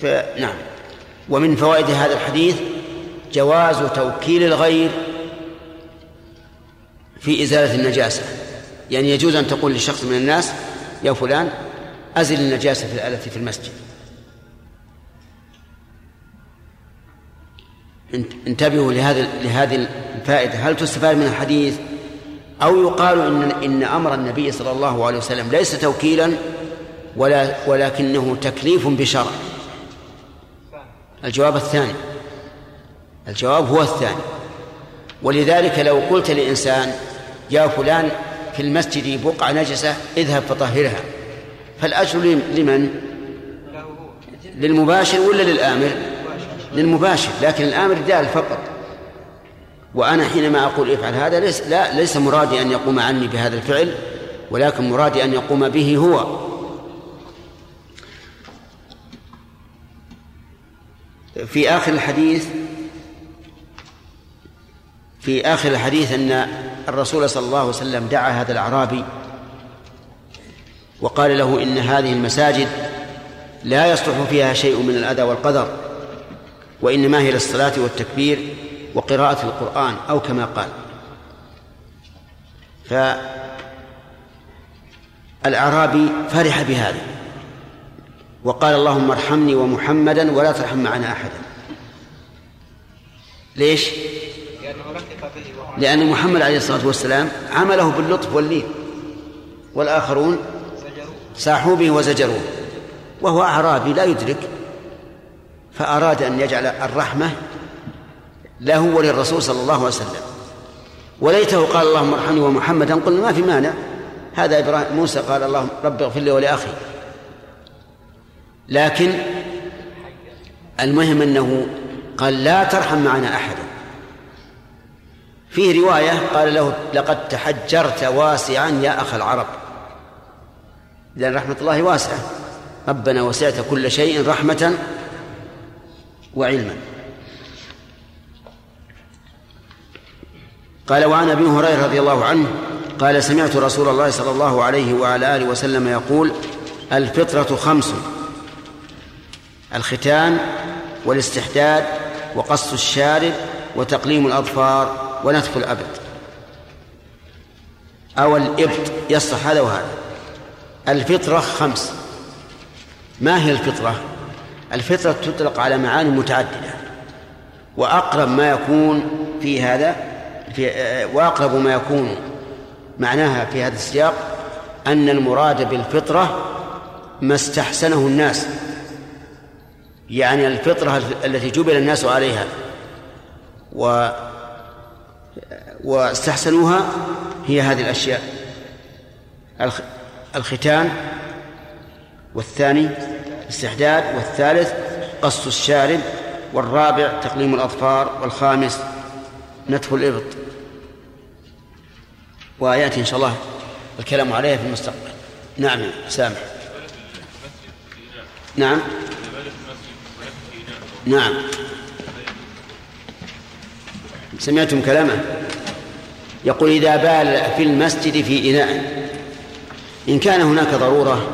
فنعم ومن فوائد هذا الحديث جواز توكيل الغير في إزالة النجاسة. يعني يجوز أن تقول لشخص من الناس يا فلان أزل النجاسة في التي في المسجد. انتبهوا لهذه لهذه الفائدة. هل تستفاد من الحديث أو يقال إن إن أمر النبي صلى الله عليه وسلم ليس توكيلا ولا ولكنه تكليف بشرع؟ الجواب الثاني. الجواب هو الثاني. ولذلك لو قلت لإنسان يا فلان في المسجد بقعة نجسة اذهب فطهرها. فالأجر لمن؟ للمباشر ولا للآمر؟ للمباشر لكن الآمر دال فقط وأنا حينما أقول افعل هذا ليس لا ليس مرادي أن يقوم عني بهذا الفعل ولكن مرادي أن يقوم به هو في آخر الحديث في آخر الحديث أن الرسول صلى الله عليه وسلم دعا هذا الأعرابي وقال له إن هذه المساجد لا يصلح فيها شيء من الأذى والقدر وإنما هي للصلاة والتكبير وقراءة القرآن أو كما قال فالأعرابي فرح بهذا وقال اللهم ارحمني ومحمدا ولا ترحم معنا أحدا ليش؟ لأن محمد عليه الصلاة والسلام عمله باللطف واللين والآخرون ساحوا به وزجروه. وهو أعرابي لا يدرك فأراد أن يجعل الرحمة له وللرسول صلى الله عليه وسلم. وليته قال اللهم ارحمني ومحمدا قلنا ما في مانع. هذا إبراهيم موسى قال اللهم رب اغفر لي ولأخي. لكن المهم أنه قال لا ترحم معنا أحدا فيه رواية قال له لقد تحجرت واسعا يا أخ العرب. لأن رحمة الله واسعة. ربنا وسعت كل شيء رحمة وعلما. قال وعن أبي هريرة رضي الله عنه قال سمعت رسول الله صلى الله عليه وعلى آله وسلم يقول الفطرة خمس الختان والاستحداد وقص الشارب وتقليم الأظفار ونتف الأبد. أو الإبط يصلح هذا وهذا. الفطرة خمس. ما هي الفطرة؟ الفطرة تطلق على معاني متعددة. وأقرب ما يكون في هذا في وأقرب ما يكون معناها في هذا السياق أن المراد بالفطرة ما استحسنه الناس. يعني الفطرة التي جبل الناس عليها و واستحسنوها هي هذه الأشياء. الختان والثاني الاستحداد والثالث قص الشارب والرابع تقليم الأظفار والخامس نتف الإبط. ويأتي إن شاء الله الكلام عليها في المستقبل. نعم سامح. نعم. نعم. سمعتم كلامه؟ يقول إذا بال في المسجد في إناء. إن كان هناك ضرورة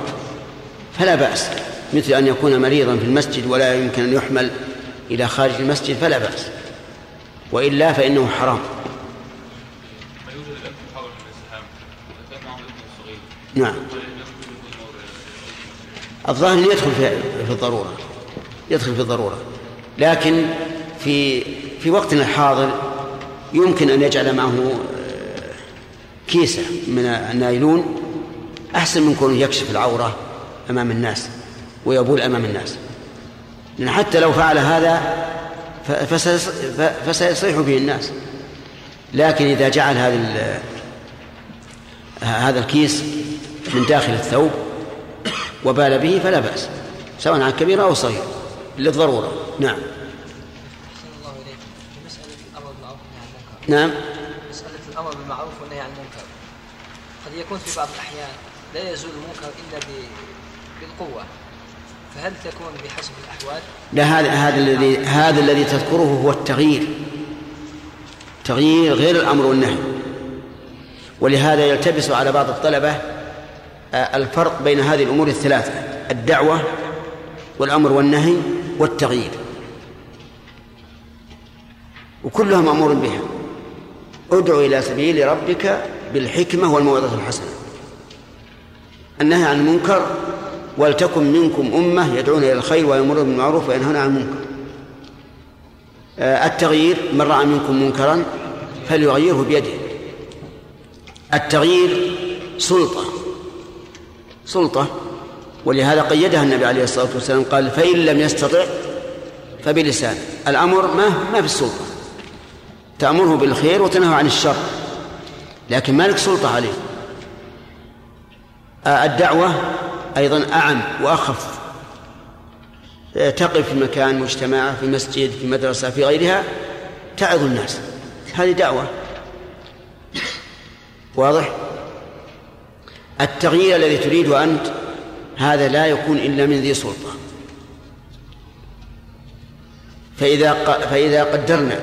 فلا بأس مثل أن يكون مريضا في المسجد ولا يمكن أن يحمل إلى خارج المسجد فلا بأس وإلا فإنه حرام. نعم. الظاهر يدخل في الضرورة يدخل في الضرورة لكن في في وقتنا الحاضر يمكن أن يجعل معه آه، كيسة من النايلون أحسن من كونه يكشف العورة أمام الناس ويبول أمام الناس. لأن حتى لو فعل هذا فسيصيح به الناس. لكن إذا جعل هذا هذا الكيس من داخل الثوب وبال به فلا بأس سواء عن كبير أو صغير للضرورة. نعم. نعم. مسألة الأمر بالمعروف والنهي عن المنكر. قد يكون في بعض الأحيان لا يزول المنكر إلا بالقوة. فهل تكون بحسب الأحوال؟ لا هذا هذا الذي هذا الذي تذكره هو التغيير. تغيير غير الأمر والنهي. ولهذا يلتبس على بعض الطلبة آه، الفرق بين هذه الأمور الثلاثة الدعوة والأمر والنهي والتغيير. وكلها مامور بها. ادع إلى سبيل ربك بالحكمة والموعظة الحسنة. النهي عن المنكر ولتكن منكم أمة يدعون إلى الخير ويأمرون بالمعروف وينهون عن المنكر. آه، التغيير من رأى منكم منكرا فليغيره بيده. التغيير سلطة. سلطة ولهذا قيدها النبي عليه الصلاة والسلام قال فإن لم يستطع فبلسانه. الأمر ما ما في السلطة. تأمره بالخير وتنهى عن الشر. لكن ما لك سلطة عليه. الدعوة أيضا أعم وأخف. تقف في مكان مجتمع في مسجد في مدرسة في غيرها تعظ الناس. هذه دعوة. واضح؟ التغيير الذي تريده أنت هذا لا يكون إلا من ذي سلطة. فإذا فإذا قدرنا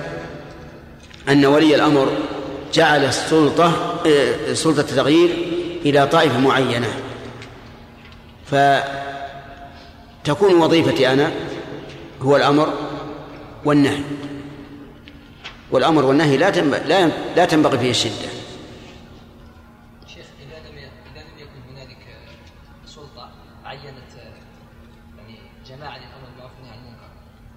أن ولي الأمر جعل السلطة آه، سلطة التغيير إلى طائفة معينة. فتكون وظيفتي أنا هو الأمر والنهي. والأمر والنهي لا لا لا تنبغي فيه الشدة. شيخ إذا لم إذا لم يكن هنالك سلطة عينت يعني جماعة للأمر بالمعروف والنهي عن المنكر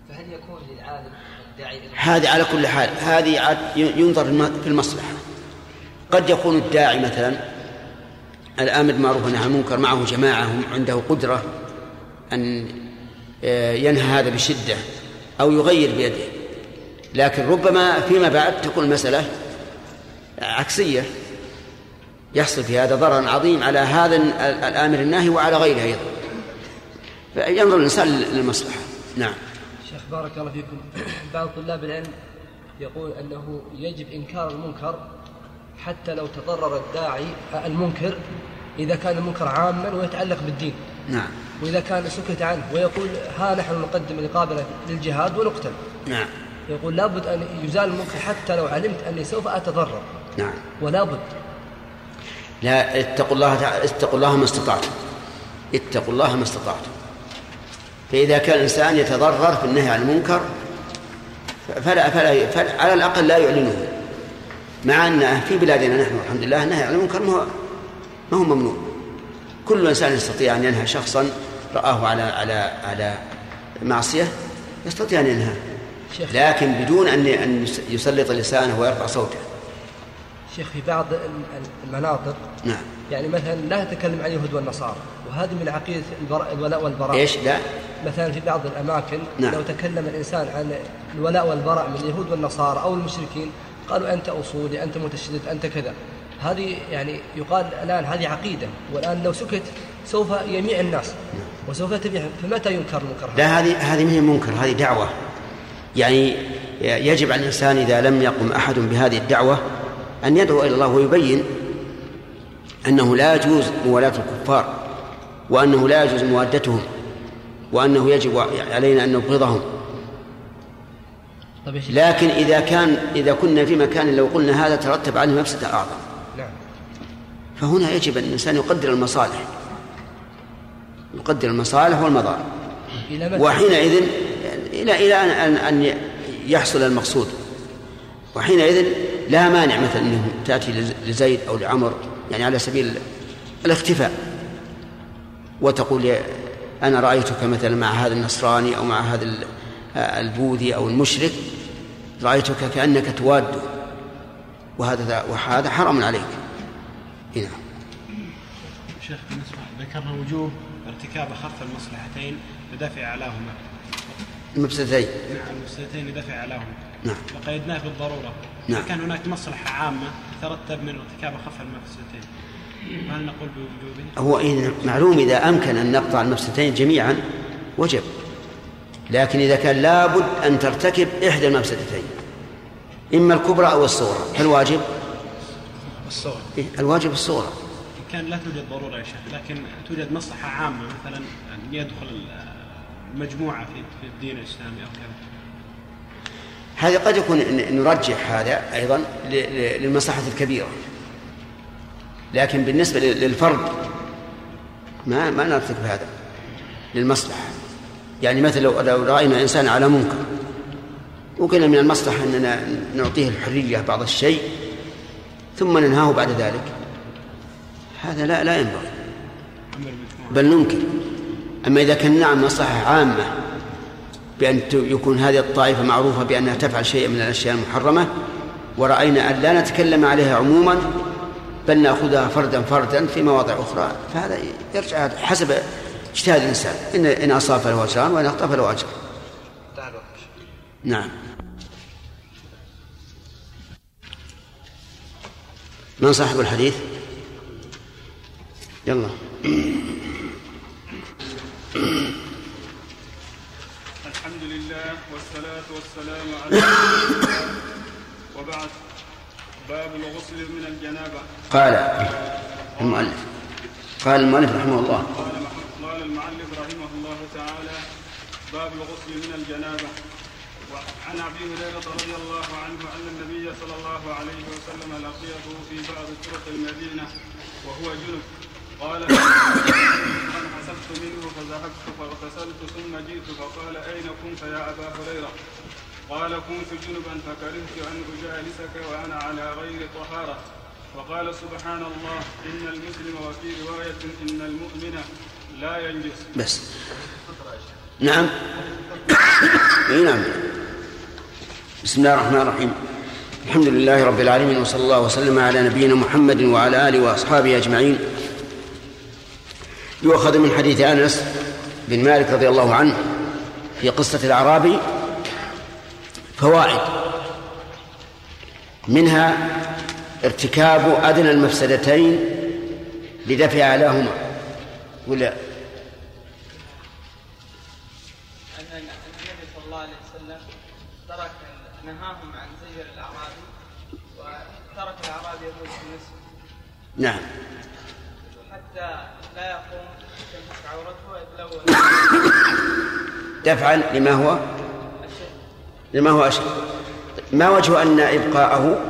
فهل يكون للعالم والداعي إلى هذه على كل حال هذه ينظر في المصلحة. قد يكون الداعي مثلا الآمر بالمعروف والنهي عن المنكر معه جماعة عنده قدرة أن آه، ينهى هذا بشدة أو يغير بيده. لكن ربما فيما بعد تكون المسألة عكسية. يحصل في هذا ضرر عظيم على هذا الآمر الناهي وعلى غيره أيضا. فينظر الإنسان للمصلحة. نعم. شيخ بارك الله فيكم. بعض طلاب العلم يقول أنه يجب إنكار المنكر حتى لو تضرر الداعي المنكر إذا كان المنكر عاما ويتعلق بالدين. نعم. وإذا كان سكت عنه ويقول ها نحن نقدم الإقامة للجهاد ونقتل. نعم. يقول لابد أن يزال المنكر حتى لو علمت أني سوف أتضرر. نعم. ولا بد. لا اتقوا الله تعالى اتقوا الله ما استطعتم. اتقوا الله ما استطعتم. فإذا كان الإنسان يتضرر في النهي عن المنكر فلا فلا, فلا على الأقل لا يعلنه. مع أن في بلادنا نحن الحمد لله النهي عن المنكر ما هو ما هو ممنوع. كل إنسان يستطيع أن ينهى شخصا رآه على على على معصية يستطيع أن ينهى شيخ. لكن بدون أن أن يسلط لسانه ويرفع صوته. شيخ في بعض المناطق نعم. يعني مثلا لا تتكلم عن اليهود والنصارى وهذه من عقيدة البراء الولاء والبراء إيش؟ لا. مثلا في بعض الأماكن نعم. لو تكلم الإنسان عن الولاء والبراء من اليهود والنصارى أو المشركين قالوا أنت أصولي أنت متشدد أنت كذا. هذه يعني يقال الآن هذه عقيدة والآن لو سكت سوف يميع الناس. وسوف تبيع فمتى ينكر المنكر؟ لا هذه هذه من منكر هذه دعوة. يعني يجب على الإنسان إذا لم يقم أحد بهذه الدعوة أن يدعو إلى الله ويبين أنه لا يجوز موالاة الكفار وأنه لا يجوز موادتهم وأنه يجب علينا أن نبغضهم. لكن إذا كان إذا كنا في مكان لو قلنا هذا ترتب عليه مفسدة أعظم. نعم. فهنا يجب أن الإنسان يقدر المصالح. يقدر المصالح والمضار. إلى متى؟ وحينئذ إلى إلى أن أن يحصل المقصود. وحينئذ لا مانع مثلا أنه تأتي لزيد أو لعمر يعني على سبيل الاختفاء. وتقول يا أنا رأيتك مثلا مع هذا النصراني أو مع هذا ال- البوذي أو المشرك رأيتك كأنك تواده وهذا وهذا حرام عليك. إيه نعم شيخ بالنسبة ذكرنا وجوب ارتكاب أخف المصلحتين لدفع أعلاهما. المفسدتين. نعم المصلحتين لدفع أعلاهما. نعم. وقيدناه بالضرورة. نعم. كان هناك مصلحة عامة ترتب من ارتكاب أخف المفسدتين. هل نقول بوجوبه؟ هو إن معلوم إذا أمكن أن نقطع المفسدتين جميعا وجب. لكن إذا كان لابد أن ترتكب إحدى المفسدتين إما الكبرى أو الصغرى فالواجب الصور إيه؟ الواجب الصغرى. إن كان لا توجد ضرورة يا شيخ لكن توجد مصلحة عامة مثلا أن يدخل المجموعة في الدين الإسلامي أو كذا. هذا قد يكون نرجح هذا أيضا للمصلحة الكبيرة. لكن بالنسبة لل- للفرد ما ما نرتكب هذا للمصلحة. يعني مثلا لو لو رأينا إنسان على منكر وقلنا من المصلحة أننا نعطيه الحرية بعض الشيء ثم ننهاه بعد ذلك. هذا لا لا ينبغي. بل ننكر. أما إذا كان نعم مصلحة عامة بأن يكون هذه الطائفة معروفة بأنها تفعل شيئا من الأشياء المحرمة ورأينا أن لا نتكلم عليها عموما بل نأخذها فردا فردا في مواضع أخرى فهذا يرجع حسب اجتهاد الإنسان. إن إن أصاب فله أجران وإن أخطأ فله أجر. نعم. من صاحب الحديث؟ يلا. الحمد لله والصلاة والسلام على رسول الله. وبعد. باب الغسل من الجنابة. قال المؤلف. قال المؤلف رحمه الله. المعلف رحمه الله تعالى باب الغسل من الجنابة. وعن أبي هريرة رضي الله عنه أن النبي صلى الله عليه وسلم لقيه في بعض طرق المدينة وهو جنب. قال من حسبت منه فذهبت فاغتسلت ثم جئت فقال أين كنت يا أبا هريرة؟ قال كنت جنبا فكرهت أن أجالسك وأنا على غير طهارة. وقال سبحان الله إن المسلم وفي رواية إن المؤمن لا ينجس. بس. نعم. [COUGHS] إي نعم. بسم الله الرحمن الرحيم. الحمد لله رب العالمين وصلى الله وسلم على نبينا محمد وعلى آله وأصحابه أجمعين. يؤخذ من حديث أنس بن مالك رضي الله عنه في قصة الاعرابي فوائد. منها ارتكاب أدنى المفسدتين لدفع اعلاهما ولا نعم. حتى لا يقوم تمسك عورته إلا دفعا لما هو؟ لما هو أشد. ما وجه أن إبقاءه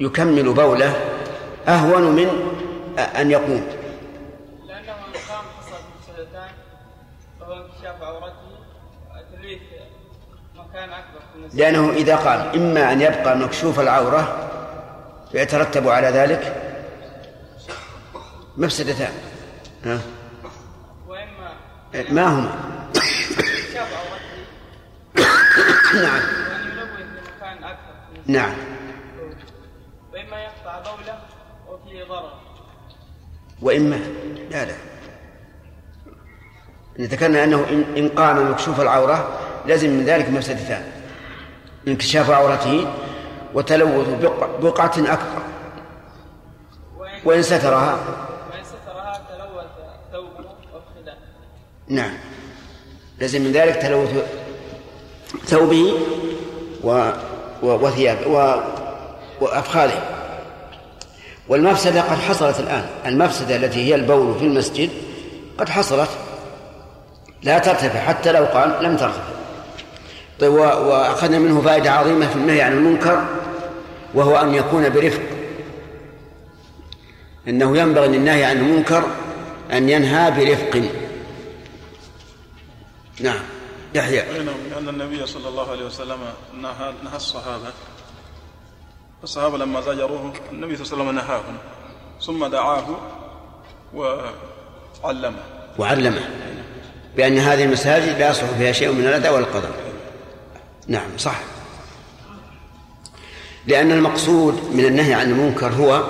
يكمل بوله أهون من أن يقوم؟ لأنه إن قام حصل مفسدتان فهو انكشاف عورته وتلويث مكان أكبر لأنه إذا قام إما أن يبقى مكشوف العورة فيترتب على ذلك؟ مفسدتان. ها؟ وإما ما هما؟ انكشاف عورته نعم. وأن مكان نعم. وإما يقطع بوله وفيه ضرر. وإما؟ لا لا. ذكرنا أنه إن إن قام مكشوف العورة لازم من ذلك مفسدتان. انكشاف عورته وتلوث بقع- بقعة أكبر. وإن سترها تلوث ثوبه وفخذه نعم. لازم من ذلك تلوث ثوبه و وثيابه و وأفخاذه. والمفسدة قد حصلت الآن. المفسدة التي هي البول في المسجد قد حصلت. لا ترتفع حتى لو قال لم ترتفع. طيب وأخذنا منه فائدة عظيمة في النهي عن المنكر وهو أن يكون برفق. إنه ينبغي للنهي عن المنكر أن ينهى برفق. نعم. يحيى. نعم لأن النبي صلى الله عليه وسلم نهى, نهى الصحابة. الصحابة لما زجروه النبي صلى الله عليه وسلم نهاهم. ثم دعاه وعلمه. وعلمه. بأن هذه المساجد لا يصلح فيها شيء من الأذى والقدر. نعم صح. لأن المقصود من النهي عن المنكر هو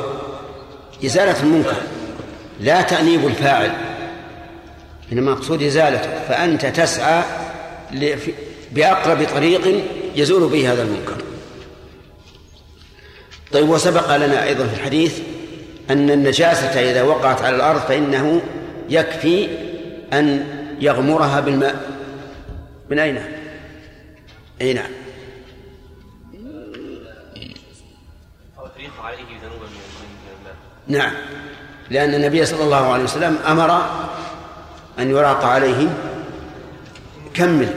إزالة المنكر لا تأنيب الفاعل. إنما المقصود إزالته فأنت تسعى بأقرب طريق يزول به هذا المنكر. طيب وسبق لنا أيضا في الحديث أن النجاسة إذا وقعت على الأرض فإنه يكفي أن يغمرها بالماء. من أين؟ أي نعم. نعم. لأن النبي صلى الله عليه وسلم أمر أن يراق عليه كمل.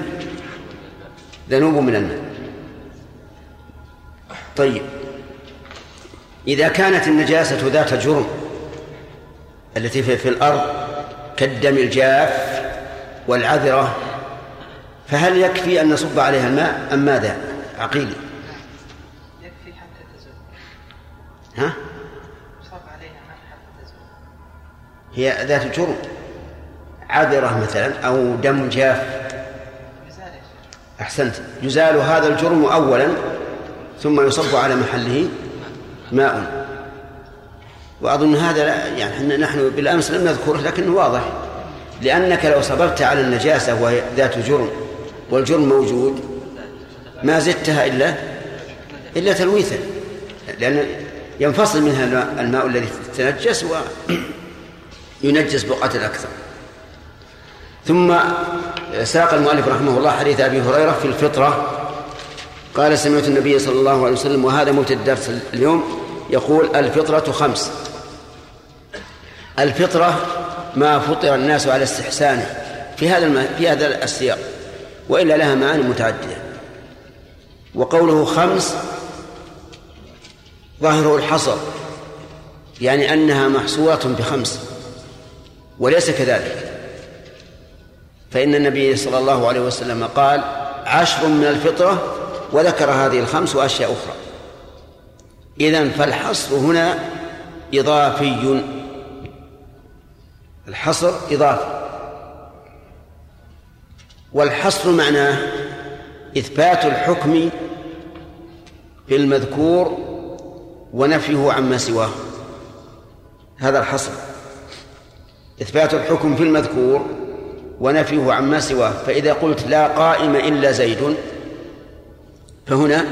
ذنوب من الماء طيب. إذا كانت النجاسة ذات جرم التي في, في الأرض كالدم الجاف والعذرة فهل يكفي أن نصب عليها الماء أم ماذا؟ عقيلي يكفي حتى تزول. ها؟ صب عليها ماء حتى تزول. هي ذات جرم. عذرة مثلا أو دم جاف. أحسنت. يزال هذا الجرم أولا ثم يصب على محله ماء. وأظن هذا لا يعني نحن بالأمس لم نذكره لكنه واضح. لأنك لو صببت على النجاسة وهي ذات جرم والجرم موجود ما زدتها إلا إلا تلويثا. لأن ينفصل منها الماء الذي تنجس وينجس بقعة الأكثر ثم ساق المؤلف رحمه الله حديث أبي هريرة في الفطرة. قال سمعت النبي صلى الله عليه وسلم وهذا موت الدرس اليوم يقول الفطرة خمس. الفطرة ما فطر الناس على استحسانه في هذا في هذا السياق وإلا لها معاني متعددة. وقوله خمس ظاهره الحصر يعني أنها محصورة بخمس وليس كذلك. فإن النبي صلى الله عليه وسلم قال عشر من الفطرة وذكر هذه الخمس وأشياء أخرى. إذن فالحصر هنا إضافي. الحصر إضافي. والحصر معناه إثبات الحكم في المذكور ونفيه عما سواه. هذا الحصر. إثبات الحكم في المذكور ونفيه عما سواه. فإذا قلت لا قائم إلا زيد فهنا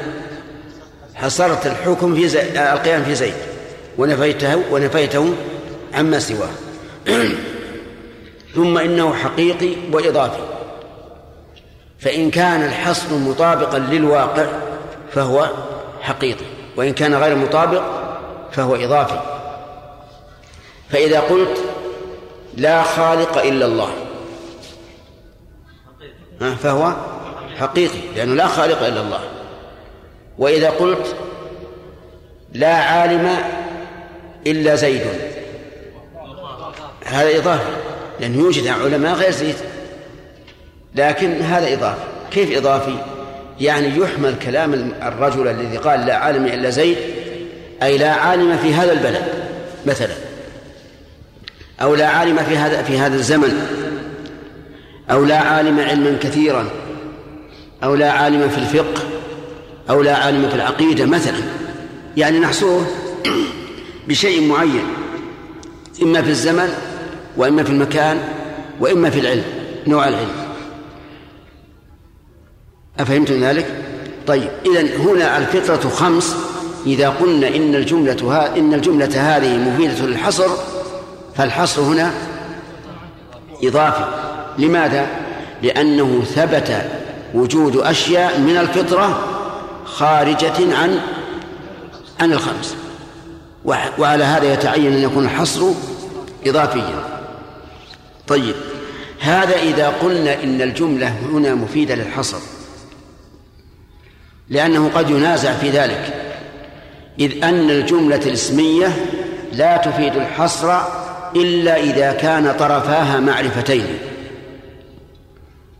حصرت الحكم في زي... القيام في زيد. ونفيته ونفيته عما سواه. [CLEARS THROAT] ثم إنه حقيقي وإضافي. فإن كان الحصر مطابقا للواقع فهو حقيقي وإن كان غير مطابق فهو إضافي. فإذا قلت لا خالق إلا الله فهو حقيقي لأنه لا خالق إلا الله. وإذا قلت لا عالم إلا زيد هذا إضافي لأنه يوجد علماء غير زيد. لكن هذا إضافي كيف إضافي؟ يعني يحمل كلام الرجل الذي قال لا عالم إلا زيد أي لا عالم في هذا البلد مثلا أو لا عالم في هذا في هذا الزمن. أو لا عالم علما كثيرا أو لا عالم في الفقه أو لا عالم في العقيدة مثلا. يعني نحصره بشيء معين إما في الزمن وإما في المكان وإما في العلم نوع العلم. أفهمتم ذلك؟ طيب إذا هنا الفطرة خمس. إذا قلنا إن الجملة ها إن الجملة هذه مفيدة للحصر فالحصر هنا إضافي. لماذا؟ لأنه ثبت وجود أشياء من الفطرة خارجة عن عن الخمس. وعلى هذا يتعين أن يكون الحصر إضافيا. طيب هذا إذا قلنا إن الجملة هنا مفيدة للحصر لأنه قد ينازع في ذلك إذ أن الجملة الاسمية لا تفيد الحصر إلا إذا كان طرفاها معرفتين.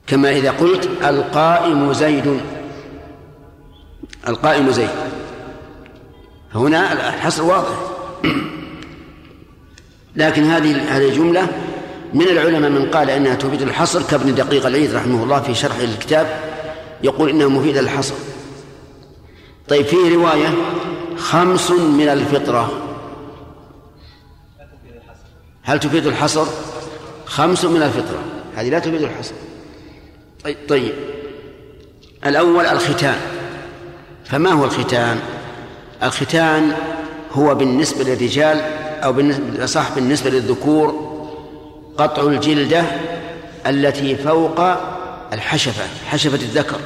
كما إذا قلت القائم زيد. القائم زيد. هنا الحصر واضح. لكن هذه هذه الجملة من العلماء من قال إنها تفيد الحصر كابن دقيق العيد رحمه الله في شرح الكتاب يقول انها مفيده للحصر. طيب فيه رواية خمس من الفطرة. هل تفيد الحصر؟ خمس من الفطرة. هذه لا تفيد الحصر. طيب, طيب. الأول الختان. فما هو الختان؟ الختان هو بالنسبة للرجال أو بالنسبة صح بالنسبة للذكور قطع الجلدة التي فوق الحشفة حشفة الذكر.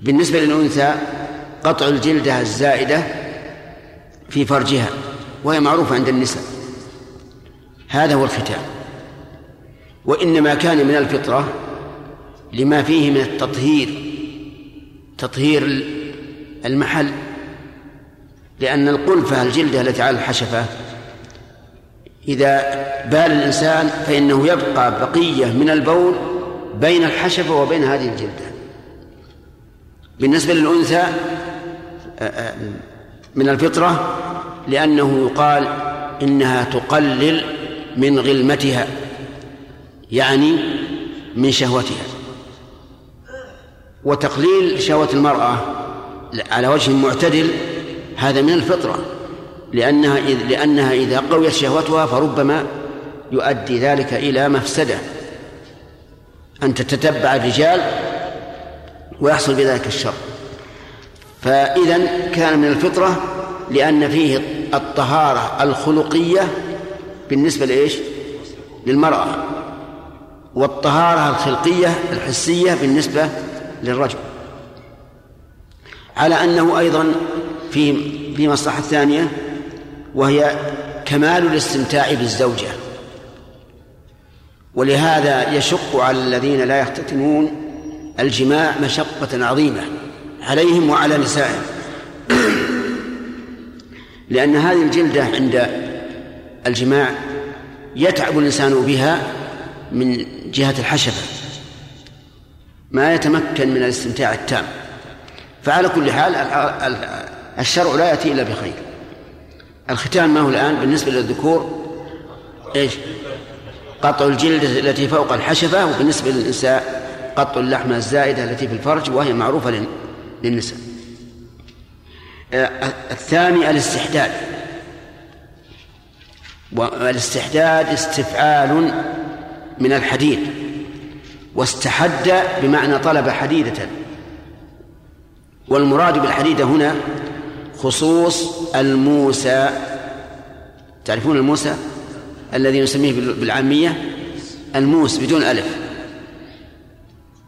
بالنسبة للأنثى قطع الجلدة الزائدة في فرجها وهي معروفة عند النساء. هذا هو الختان. وإنما كان من الفطرة لما فيه من التطهير تطهير المحل لأن القلفة الجلدة التي على الحشفة إذا بال الإنسان فإنه يبقى بقية من البول بين الحشفة وبين هذه الجلدة. بالنسبة للأنثى من الفطرة لأنه يقال إنها تقلل من غلمتها. يعني من شهوتها. وتقليل شهوة المرأة على وجه معتدل هذا من الفطرة. لأنها لأنها إذا قويت شهوتها فربما يؤدي ذلك إلى مفسدة. أن تتتبع الرجال ويحصل بذلك الشر. فإذا كان من الفطرة لأن فيه الطهارة الخلقية بالنسبة لإيش؟ للمرأة. والطهارة الخلقية الحسية بالنسبة للرجل. على أنه أيضا في في مصلحة ثانية وهي كمال الاستمتاع بالزوجة. ولهذا يشق على الذين لا يختتنون الجماع مشقة عظيمة عليهم وعلى نسائهم. [CLEARS THROAT] لأن هذه الجلدة عند الجماع يتعب الإنسان بها من جهة الحشفة ما يتمكن من الاستمتاع التام. فعلى كل حال الشرع لا يأتي إلا بخير. الختان ما هو الآن بالنسبة للذكور؟ إيش؟ قطع الجلد التي فوق الحشفة وبالنسبة للنساء قطع اللحمة الزائدة التي في الفرج وهي معروفة للنساء. آه، الثاني الاستحداد. والاستحداد استفعال من الحديد واستحد بمعنى طلب حديدة. والمراد بالحديدة هنا خصوص الموسى. تعرفون الموسى؟ الذي نسميه بالعامية؟ الموس بدون ألف.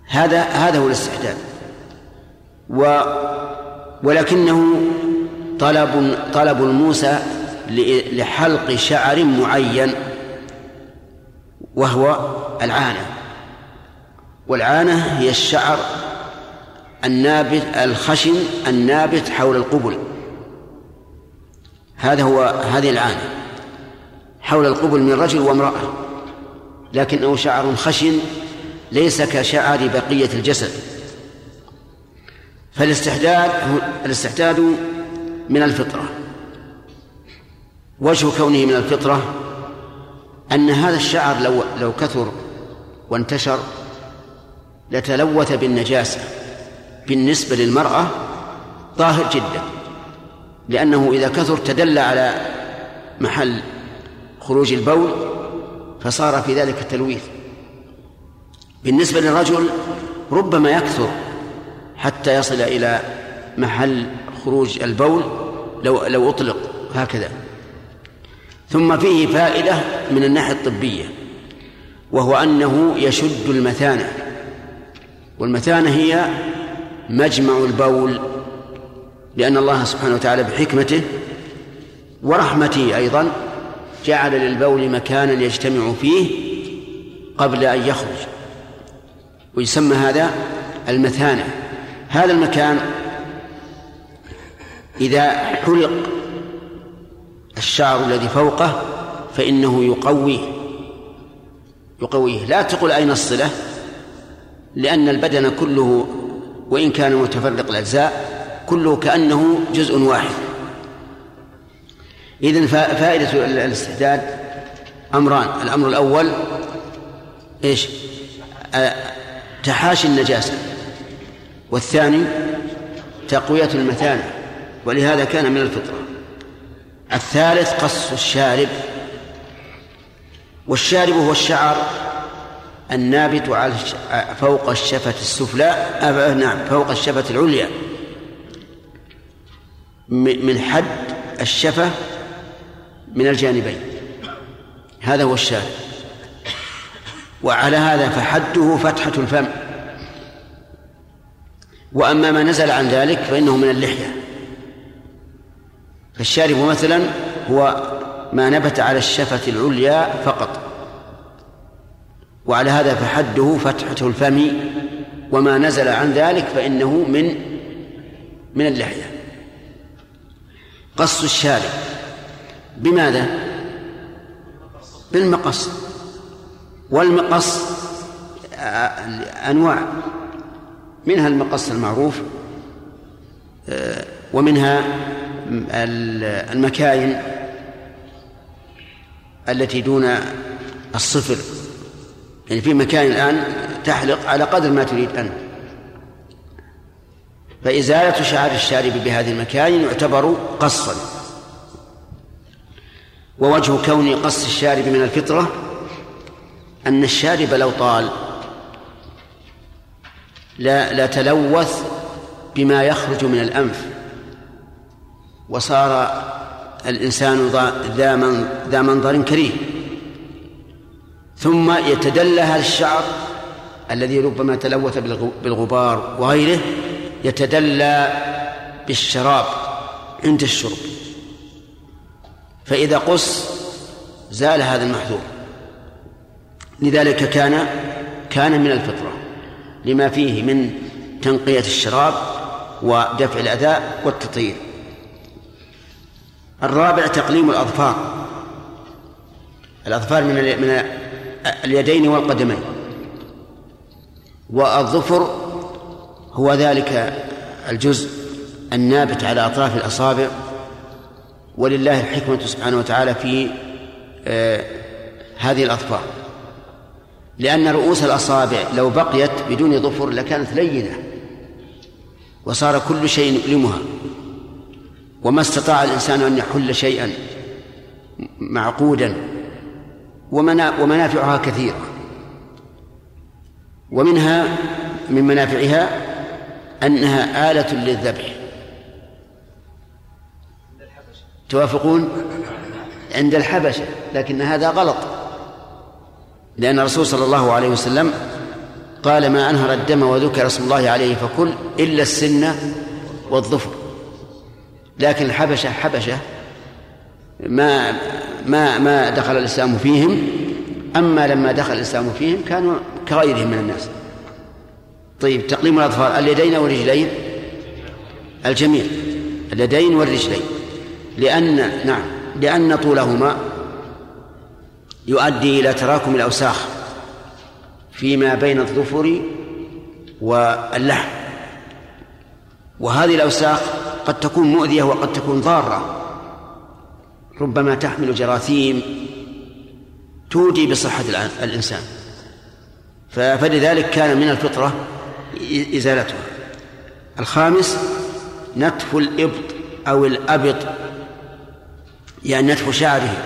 هذا هذا هو الاستحداد. و ولكنه طلب طلب الموسى لحلق شعر معين. وهو العانة. والعانة هي الشعر النابت الخشن النابت حول القبل. هذا هو هذه العانة. حول القبل من رجل وامرأة. لكنه شعر خشن ليس كشعر بقية الجسد. فالاستحداد الاستحداد من الفطرة. وجه كونه من الفطرة أن هذا الشعر لو لو كثر وانتشر لتلوث بالنجاسة بالنسبة للمرأة طاهر جدا لأنه إذا كثر تدل على محل خروج البول فصار في ذلك التلويث بالنسبة للرجل ربما يكثر حتى يصل إلى محل خروج البول لو لو أطلق هكذا. ثم فيه فائدة من الناحية الطبية وهو أنه يشد المثانة والمثانة هي مجمع البول لأن الله سبحانه وتعالى بحكمته ورحمته أيضا جعل للبول مكانا يجتمع فيه قبل أن يخرج ويسمى هذا المثانة. هذا المكان إذا حلق الشعر الذي فوقه فإنه يقويه. يقويه. لا تقل أين الصلة لأن البدن كله وإن كان متفرق الأجزاء كله كأنه جزء واحد. إذن فائدة الاستعداد أمران. الأمر الأول إيش؟ تحاشي النجاسة. والثاني تقوية المثانة. ولهذا كان من الفطرة. الثالث قص الشارب. والشارب هو الشعر النابت على فوق الشفة السفلى آه، نعم فوق الشفة العليا. من حد الشفة من الجانبين. هذا هو الشارب. وعلى هذا فحده فتحة الفم. وأما ما نزل عن ذلك فإنه من اللحية. فالشارب مثلا هو ما نبت على الشفة العليا فقط. وعلى هذا فحده فتحة الفم وما نزل عن ذلك فإنه من من اللحية. قص الشارب. بماذا؟ بالمقص. والمقص أنواع. منها المقص المعروف آه، ومنها المكاين التي دون الصفر. يعني في مكان الآن تحلق على قدر ما تريد أنت. فإزالة شعر الشارب بهذه المكاين يعتبر قصا. ووجه كون قص الشارب من الفطرة أن الشارب لو طال لا لا تلوث بما يخرج من الأنف. وصار الإنسان ذا منظر كريه. ثم يتدلى هذا الشعر الذي ربما تلوث بالغبار وغيره يتدلى بالشراب عند الشرب. فإذا قص زال هذا المحذور. لذلك كان كان من الفطرة لما فيه من تنقية الشراب ودفع الأذى والتطهير الرابع تقليم الأظفار. الأظفار من من اليدين والقدمين. والظفر هو ذلك الجزء النابت على أطراف الأصابع. ولله الحكمة سبحانه وتعالى في آه هذه الأظفار. لأن رؤوس الأصابع لو بقيت بدون ظفر لكانت لينة وصار كل شيء يؤلمها. وما استطاع الإنسان أن يحل شيئا معقودا ومنافعها كثيرة. ومنها من منافعها أنها آلة للذبح. توافقون؟ عند الحبشة لكن هذا غلط. لأن الرسول صلى الله عليه وسلم قال ما أنهر الدم وذكر اسم الله عليه فكل إلا السن والظفر. لكن الحبشة حبشة ما ما ما دخل الإسلام فيهم أما لما دخل الإسلام فيهم كانوا كغيرهم من الناس. طيب تقليم الأظفار اليدين والرجلين؟ الجميع اليدين والرجلين. لأن نعم لأن طولهما يؤدي إلى تراكم الأوساخ فيما بين الظفر واللحم. وهذه الأوساخ قد تكون مؤذية وقد تكون ضارة. ربما تحمل جراثيم تودي بصحة الإنسان. فلذلك كان من الفطرة إزالتها. الخامس نتف الإبط أو الأبط يعني نتف شعره.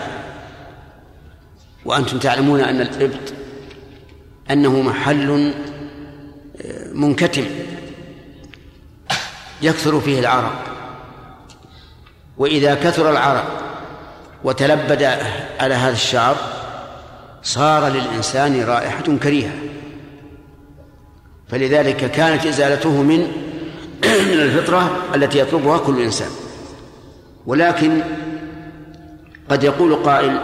وأنتم تعلمون أن الإبط أنه محل آه، منكتم يكثر فيه العرق. وإذا كثر العرق وتلبد على هذا الشعر صار للإنسان رائحة كريهة. فلذلك كانت إزالته من [CLEARS THROAT] من الفطرة التي يطلبها كل إنسان. ولكن قد يقول قائل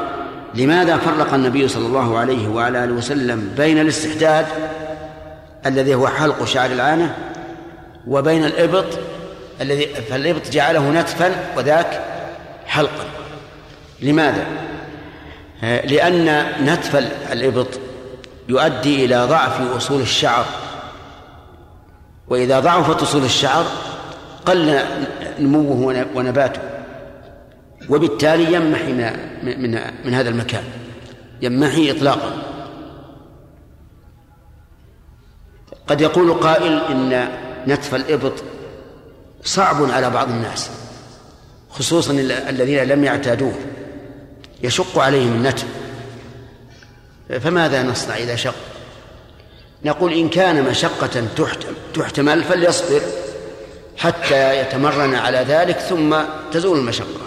لماذا فرق النبي صلى الله عليه وعلى آله وسلم بين الاستحداد الذي هو حلق شعر العانة وبين الإبط الذي فالإبط جعله نتفا وذاك حلقا. لماذا؟ لأن نتف الإبط يؤدي إلى ضعف أصول الشعر. وإذا ضعفت أصول الشعر قل نموه ونباته. وبالتالي يمحي من, من, من هذا المكان. ينمحي إطلاقا. قد يقول قائل إن نتف الإبط صعب على بعض الناس خصوصا الذين لم يعتادوه. يشق عليهم النتف فماذا نصنع إذا شق؟ نقول إن كان مشقة تحتمل فليصبر حتى يتمرن على ذلك ثم تزول المشقة.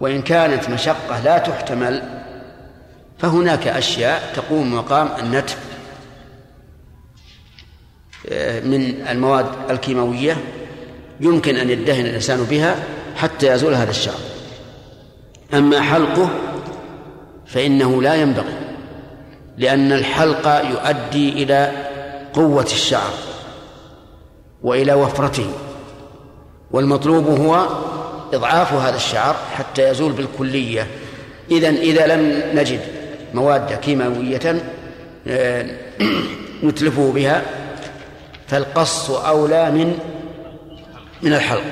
وإن كانت مشقة لا تحتمل فهناك أشياء تقوم مقام النتف آه، من المواد الكيماوية يمكن أن يدهن الإنسان بها حتى يزول هذا الشعر. أما حلقه فإنه لا ينبغي لأن الحلق يؤدي إلى قوة الشعر وإلى وفرته والمطلوب هو إضعاف هذا الشعر حتى يزول بالكلية. إذا إذا لم نجد مواد كيماوية آه، [CLEARS THROAT] نتلفه بها فالقص أولى من من الحلق.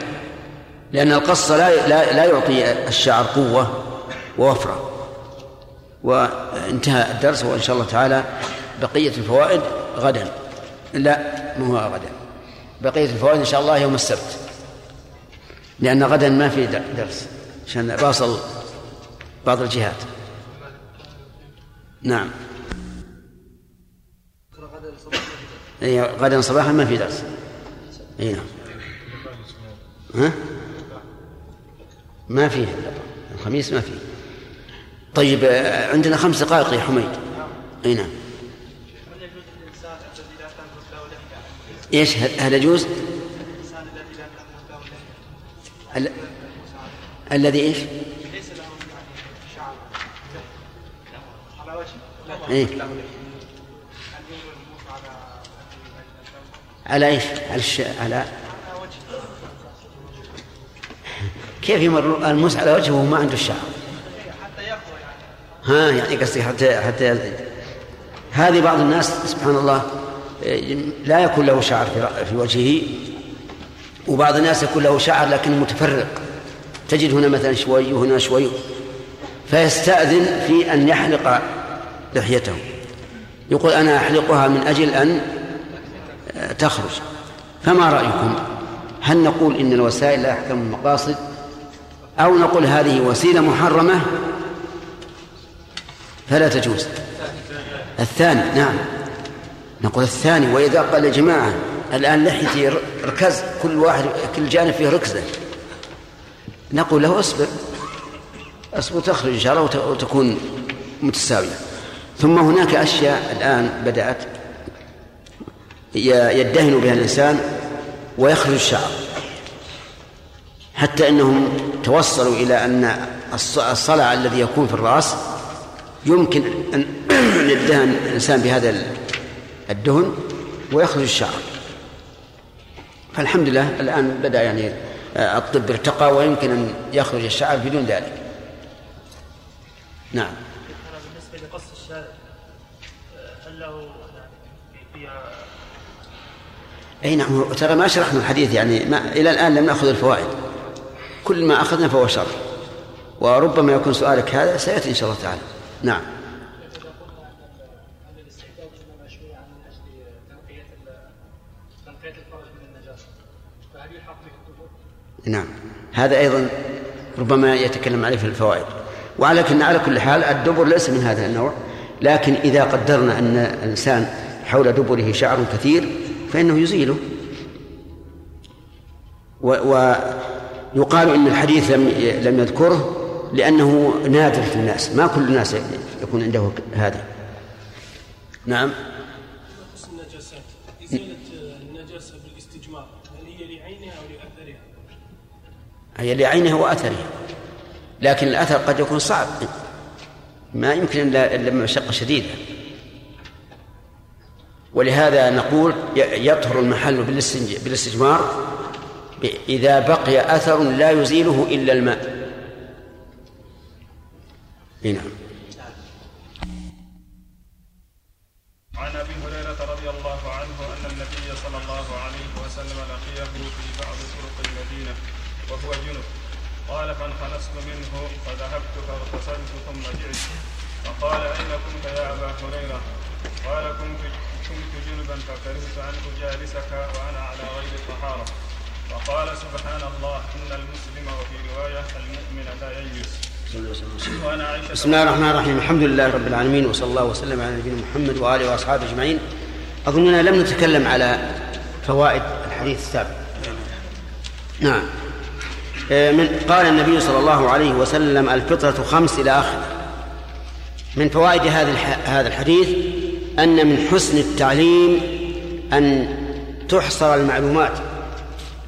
لأن القص لا لا, يعطي الشعر قوة ووفرة. وانتهى الدرس وإن شاء الله تعالى بقية الفوائد غدا. لا ما هو غدا. بقية الفوائد إن شاء الله يوم السبت. لأن غدا ما في درس. عشان باصل بعض الجهات. نعم. اي غدا صباحا ما في درس. اي نعم. ها ما فيه الخميس ما فيه طيب عندنا خمس دقائق يا حميد أي نعم إيش هل يجوز؟ ال... الذي إيش؟ إيه؟ على إيش؟ على الش... على كيف يمر الموس على وجهه وما عنده يعني ها يعني قصدي حتى حتى هذه بعض الناس سبحان الله لا يكون له شعر في وجهه وبعض الناس يكون له شعر لكنه متفرق. تجد هنا مثلا شوي وهنا شوي. فيستأذن في أن يحلق لحيته. يقول أنا أحلقها من أجل أن تخرج. فما رأيكم؟ هل نقول إن الوسائل لا أحكم المقاصد؟ أو نقول هذه وسيلة محرمة فلا تجوز. الثاني نعم. نقول الثاني وإذا قال يا جماعة الآن لحيتي ركز كل واحد كل جانب فيه ركزة. نقول له اصبر. اصبر تخرج إن شاء الله وتكون متساوية. ثم هناك أشياء الآن بدأت يدهن بها الإنسان ويخرج الشعر. حتى أنهم توصلوا إلى أن الصلع الذي يكون في الرأس يمكن أن [CLEARS THROAT] يدهن الإنسان بهذا الدهن ويخرج الشعر. فالحمد لله الآن بدأ يعني آه، الطب ارتقى ويمكن أن يخرج الشعر بدون ذلك. نعم. بالنسبة لقص الشارع آه، هل له أي نعم ترى ما شرحنا الحديث يعني ما إلى الآن لم نأخذ الفوائد. كل ما أخذنا فهو شر. وربما يكون سؤالك هذا سيأتي إن شاء الله تعالى. نعم. نعم. هذا أيضا ربما يتكلم عليه في الفوائد. ولكن على كل حال الدبر ليس من هذا النوع. لكن إذا قدرنا أن الإنسان حول دبره شعر كثير فإنه يزيله. ويقال إن الحديث لم لم يذكره لأنه نادر في الناس. ما كل الناس يكون عنده هذا. نعم. النجاسات إزالة النجاسة بالاستجمار هل هي لعينها أو لأثرها؟ هي لعينها وأثرها. لكن الأثر قد يكون صعب. ما يمكن إلا مشقة شديدة. ولهذا نقول يطهر المحل بالاستجمار إذا بقي أثر لا يزيله إلا الماء. نعم. عن أبي هريرة رضي الله عنه أن النبي صلى الله عليه وسلم لقيه في بعض طرق المدينة وهو جنب. قال فانخلصت منه فذهبت فاغتسلت ثم جئت. فقال أين كنت يا أبا هريرة؟ قال كنت كنت جنبا فكرهت أن أجالسك وأنا على غير طهارة. فقال سبحان الله إن المسلم وفي رواية المؤمن لا ييس بسم الله الرحمن الرحيم. الحمد لله رب العالمين وصلى الله وسلم على نبينا محمد وآله وأصحابه أجمعين. اظننا لم نتكلم على فوائد الحديث السابق. نعم. آه، من قال النبي صلى الله عليه وسلم الفطرة خمس إلى آخره من فوائد هذا هذا الحديث أن من حسن التعليم أن تحصر المعلومات.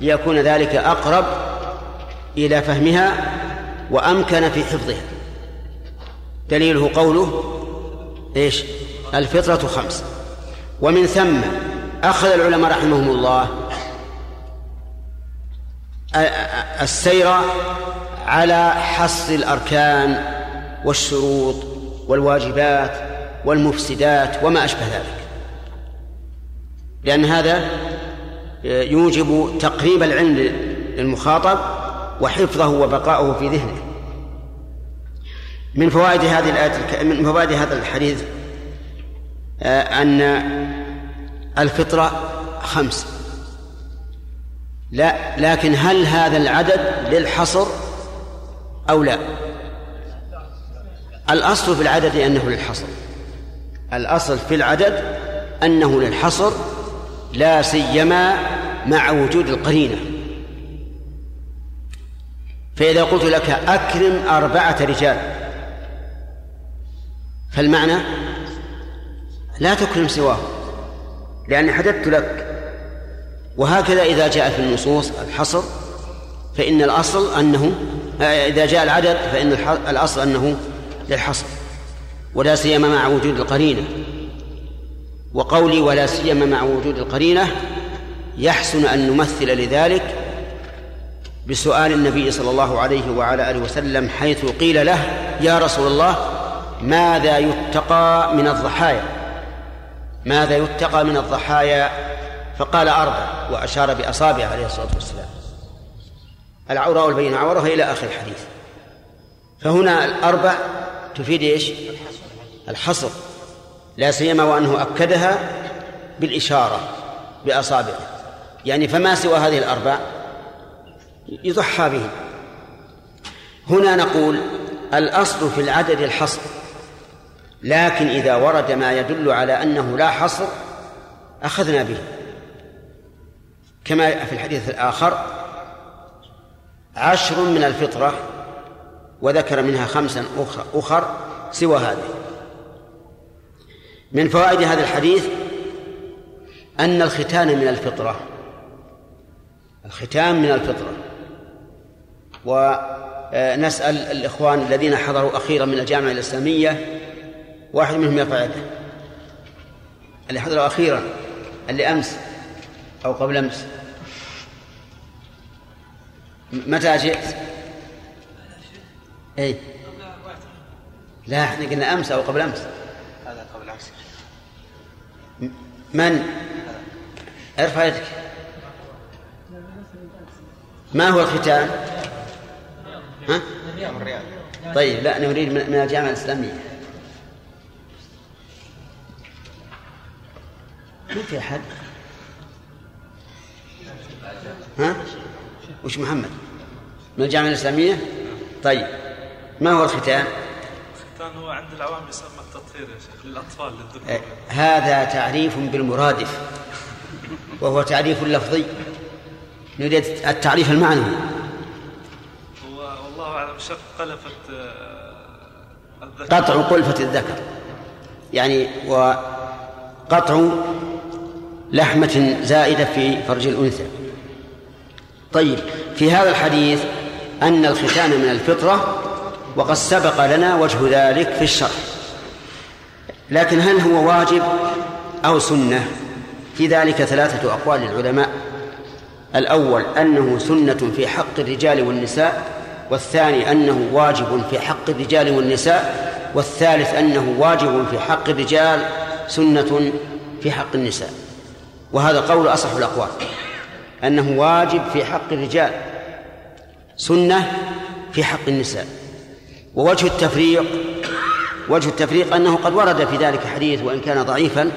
ليكون ذلك أقرب إلى فهمها وأمكن في حفظها. دليله قوله إيش؟ الفطرة خمس. ومن ثم أخذ العلماء رحمهم الله السير على حصر الأركان والشروط والواجبات والمفسدات وما أشبه ذلك. لأن هذا يوجب تقريب العلم للمخاطب وحفظه وبقاؤه في ذهنه. من فوائد هذه الآية من فوائد هذا الحديث أن الفطرة خمس. لا لكن هل هذا العدد للحصر أو لا؟ الأصل في العدد أنه للحصر. الأصل في العدد أنه للحصر لا سيما مع وجود القرينة. فإذا قلت لك أكرم أربعة رجال فالمعنى لا تكرم سواه لأني حددت لك. وهكذا إذا جاء في النصوص الحصر فإن الأصل أنه إذا جاء العدد فإن الأصل أنه للحصر ولا سيما مع وجود القرينة. وقولي ولا سيما مع وجود القرينة يحسن أن نمثل لذلك بسؤال النبي صلى الله عليه وعلى آله وسلم حيث قيل له يا رسول الله ماذا يتقى من الضحايا؟ ماذا يتقى من الضحايا؟ فقال أربع وأشار بأصابعه عليه الصلاة والسلام. العوراء والبين عورها إلى آخر الحديث. فهنا الأربع تفيد إيش؟ الحصر. لا سيما وأنه أكدها بالإشارة بأصابعه. يعني فما سوى هذه الأربع؟ يضحى به. هنا نقول الأصل في العدد الحصر لكن إذا ورد ما يدل على أنه لا حصر أخذنا به. كما في الحديث الآخر عشر من الفطرة وذكر منها خمسا أخر, سوى هذه. من فوائد هذا الحديث أن الختان من الفطرة. الختان من الفطرة. ونسأل الإخوان الذين حضروا أخيرا من الجامعة الإسلامية واحد منهم يرفع يده. اللي حضروا أخيرا اللي أمس أو قبل أمس. متى جئت؟ أي لا إحنا قلنا أمس أو قبل أمس. من؟ ارفع يدك ما هو الختان؟ ها؟ طيب لا نريد من من الجامعة الإسلامية ما في أحد ها؟ وش محمد؟ من الجامعة الإسلامية؟ طيب ما هو الختان؟ الختان هو عند العوام يسمى التطهير يا شيخ للأطفال للذكور. آه، هذا تعريف بالمرادف وهو تعريف لفظي. نريد التعريف المعنوي. هو والله أعلم شق قلفت آه، الذكر. قطع قلفة الذكر. يعني وقطع لحمة زائدة في فرج الأنثى. طيب في هذا الحديث أن الختان من الفطرة وقد سبق لنا وجه ذلك في الشرح لكن هل هو واجب أو سنة؟ في ذلك ثلاثة أقوال للعلماء. الأول أنه سنة في حق الرجال والنساء والثاني أنه واجب في حق الرجال والنساء والثالث أنه واجب في حق الرجال سنة في حق النساء. وهذا قول أصح الأقوال. أنه واجب في حق الرجال سنة في حق النساء. ووجه التفريق وجه التفريق أنه قد ورد في ذلك حديث وإن كان ضعيفا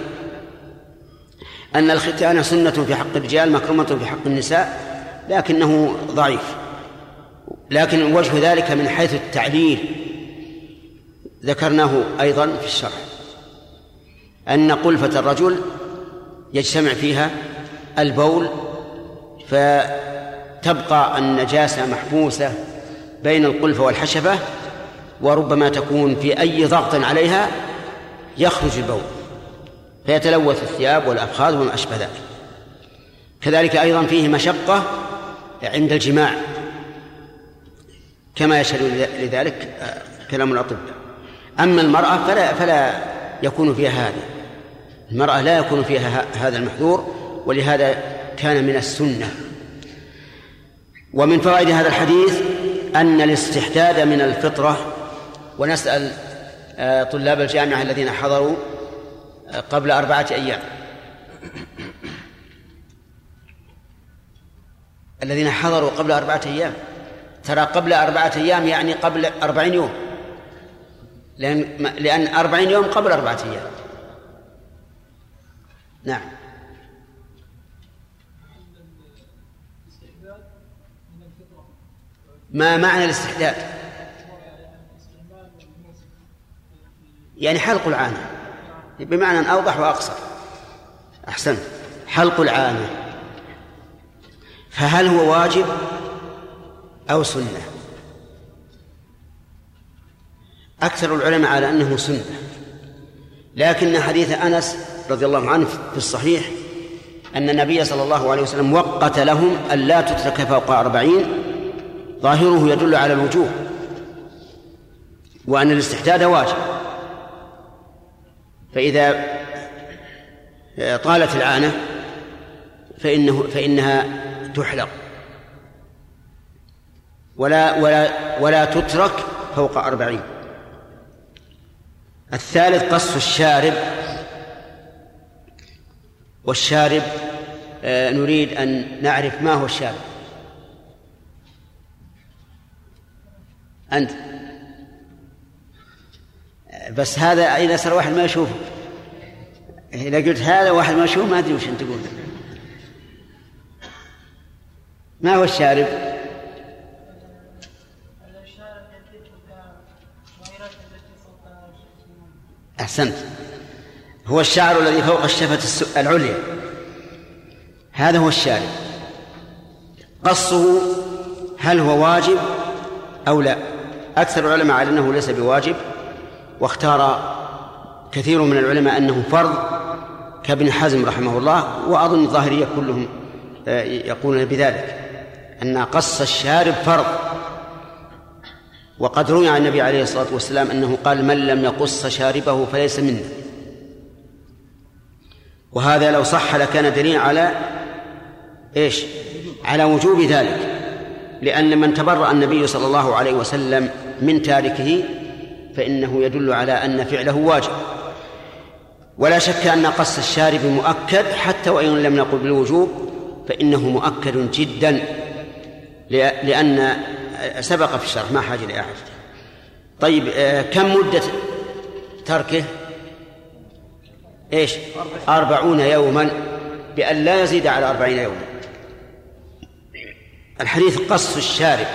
أن الختان سنة في حق الرجال مكرمة في حق النساء لكنه ضعيف. لكن وجه ذلك من حيث التعليل ذكرناه أيضا في الشرح. أن قلفة الرجل يجتمع فيها البول فتبقى النجاسة محبوسة بين القلفة والحشفة وربما تكون في أي ضغط عليها يخرج البول فيتلوث الثياب والأفخاذ وما أشبه ذلك. كذلك أيضا فيه مشقة عند الجماع. كما يشهد لذلك كلام الأطباء. أما المرأة فلا فلا يكون فيها هذا. المرأة لا يكون فيها هذا المحذور ولهذا كان من السنة. ومن فوائد هذا الحديث أن الاستحداد من الفطرة ونسأل آه، طلاب الجامعة الذين حضروا آه، قبل أربعة أيام. الذين حضروا قبل أربعة أيام. ترى قبل أربعة أيام يعني قبل أربعين يوم. لأن لأن أربعين يوم قبل أربعة أيام. نعم. ما معنى الاستحداد يعني حلق العانة. بمعنى أوضح وأقصر. أحسنت حلق العانة. فهل هو واجب أو سنة؟ أكثر العلماء على أنه سنة. لكن حديث أنس رضي الله عنه في الصحيح أن النبي صلى الله عليه وسلم وقت لهم أن لا تترك فوق أربعين ظاهره يدل على الوجوب وأن الاستحداد واجب. فإذا طالت العانة فإنه فإنها تحلق. ولا ولا ولا تترك فوق أربعين. الثالث قص الشارب. والشارب آه، نريد أن نعرف ما هو الشارب. أنت؟ بس هذا إذا صار واحد ما يشوفه. إذا قلت هذا واحد ما يشوف ما أدري وش أنت تقول. ما هو الشارب؟ أحسنت. هو الشعر الذي فوق الشفة العليا. هذا هو الشارب. قصه هل هو واجب أو لا؟ أكثر العلماء على أنه ليس بواجب. واختار كثير من العلماء أنه فرض كابن حزم رحمه الله وأظن الظاهرية كلهم آه، يقولون بذلك أن قص الشارب فرض وقد روي عن النبي عليه الصلاة والسلام أنه قال من لم يقص شاربه فليس منا وهذا لو صح لكان دليلا على إيش؟ على وجوب ذلك لأن من تبرأ النبي صلى الله عليه وسلم من تاركه فإنه يدل على أن فعله واجب. ولا شك أن قص الشارب مؤكد حتى وإن لم نقل بالوجوب فإنه مؤكد جدا لأن سبق في الشرح ما حاجة لأحد. طيب آه، كم مدة تركه؟ إيش؟ أربعون يوما بأن لا يزيد على أربعين يوما. الحديث قص الشارب.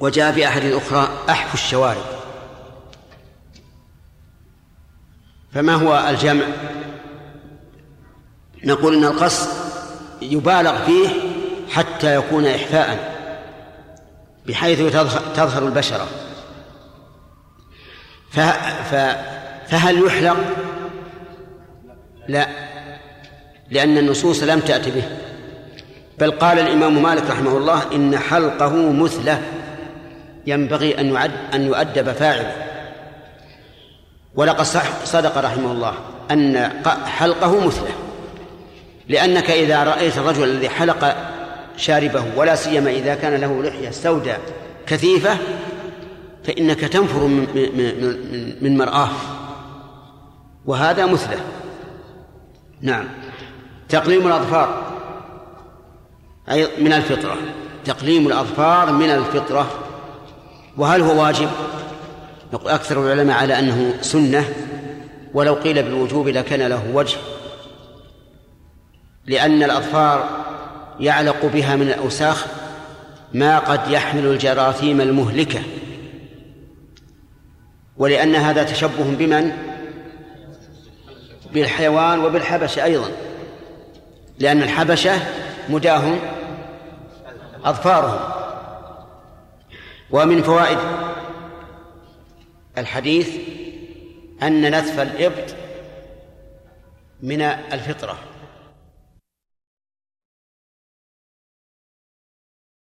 وجاء في أحد أخرى أحف الشوارب. فما هو الجمع؟ نقول إن القص يبالغ فيه حتى يكون إحفاء بحيث تظهر البشرة. فهل يحلق؟ لا لأن النصوص لم تأت به. بل قال الإمام مالك رحمه الله إن حلقه مثلة. ينبغي أن يعد أن يؤدب فاعله. ولقد صدق رحمه الله أن حلقه مثله. لأنك إذا رأيت الرجل الذي حلق شاربه ولا سيما إذا كان له لحية سوداء كثيفة فإنك تنفر من, من, من مرآه. وهذا مثله. نعم. تقليم الأظفار. أي من الفطرة. تقليم الأظفار من الفطرة. وهل هو واجب؟ نقول أكثر العلماء على أنه سنة ولو قيل بالوجوب لكان له وجه لأن الأظفار يعلق بها من الأوساخ ما قد يحمل الجراثيم المهلكة. ولأن هذا تشبه بمن؟ بالحيوان وبالحبشة أيضا لأن الحبشة مداهم أظفارهم. ومن فوائد الحديث أن نتف الإبط من الفطرة.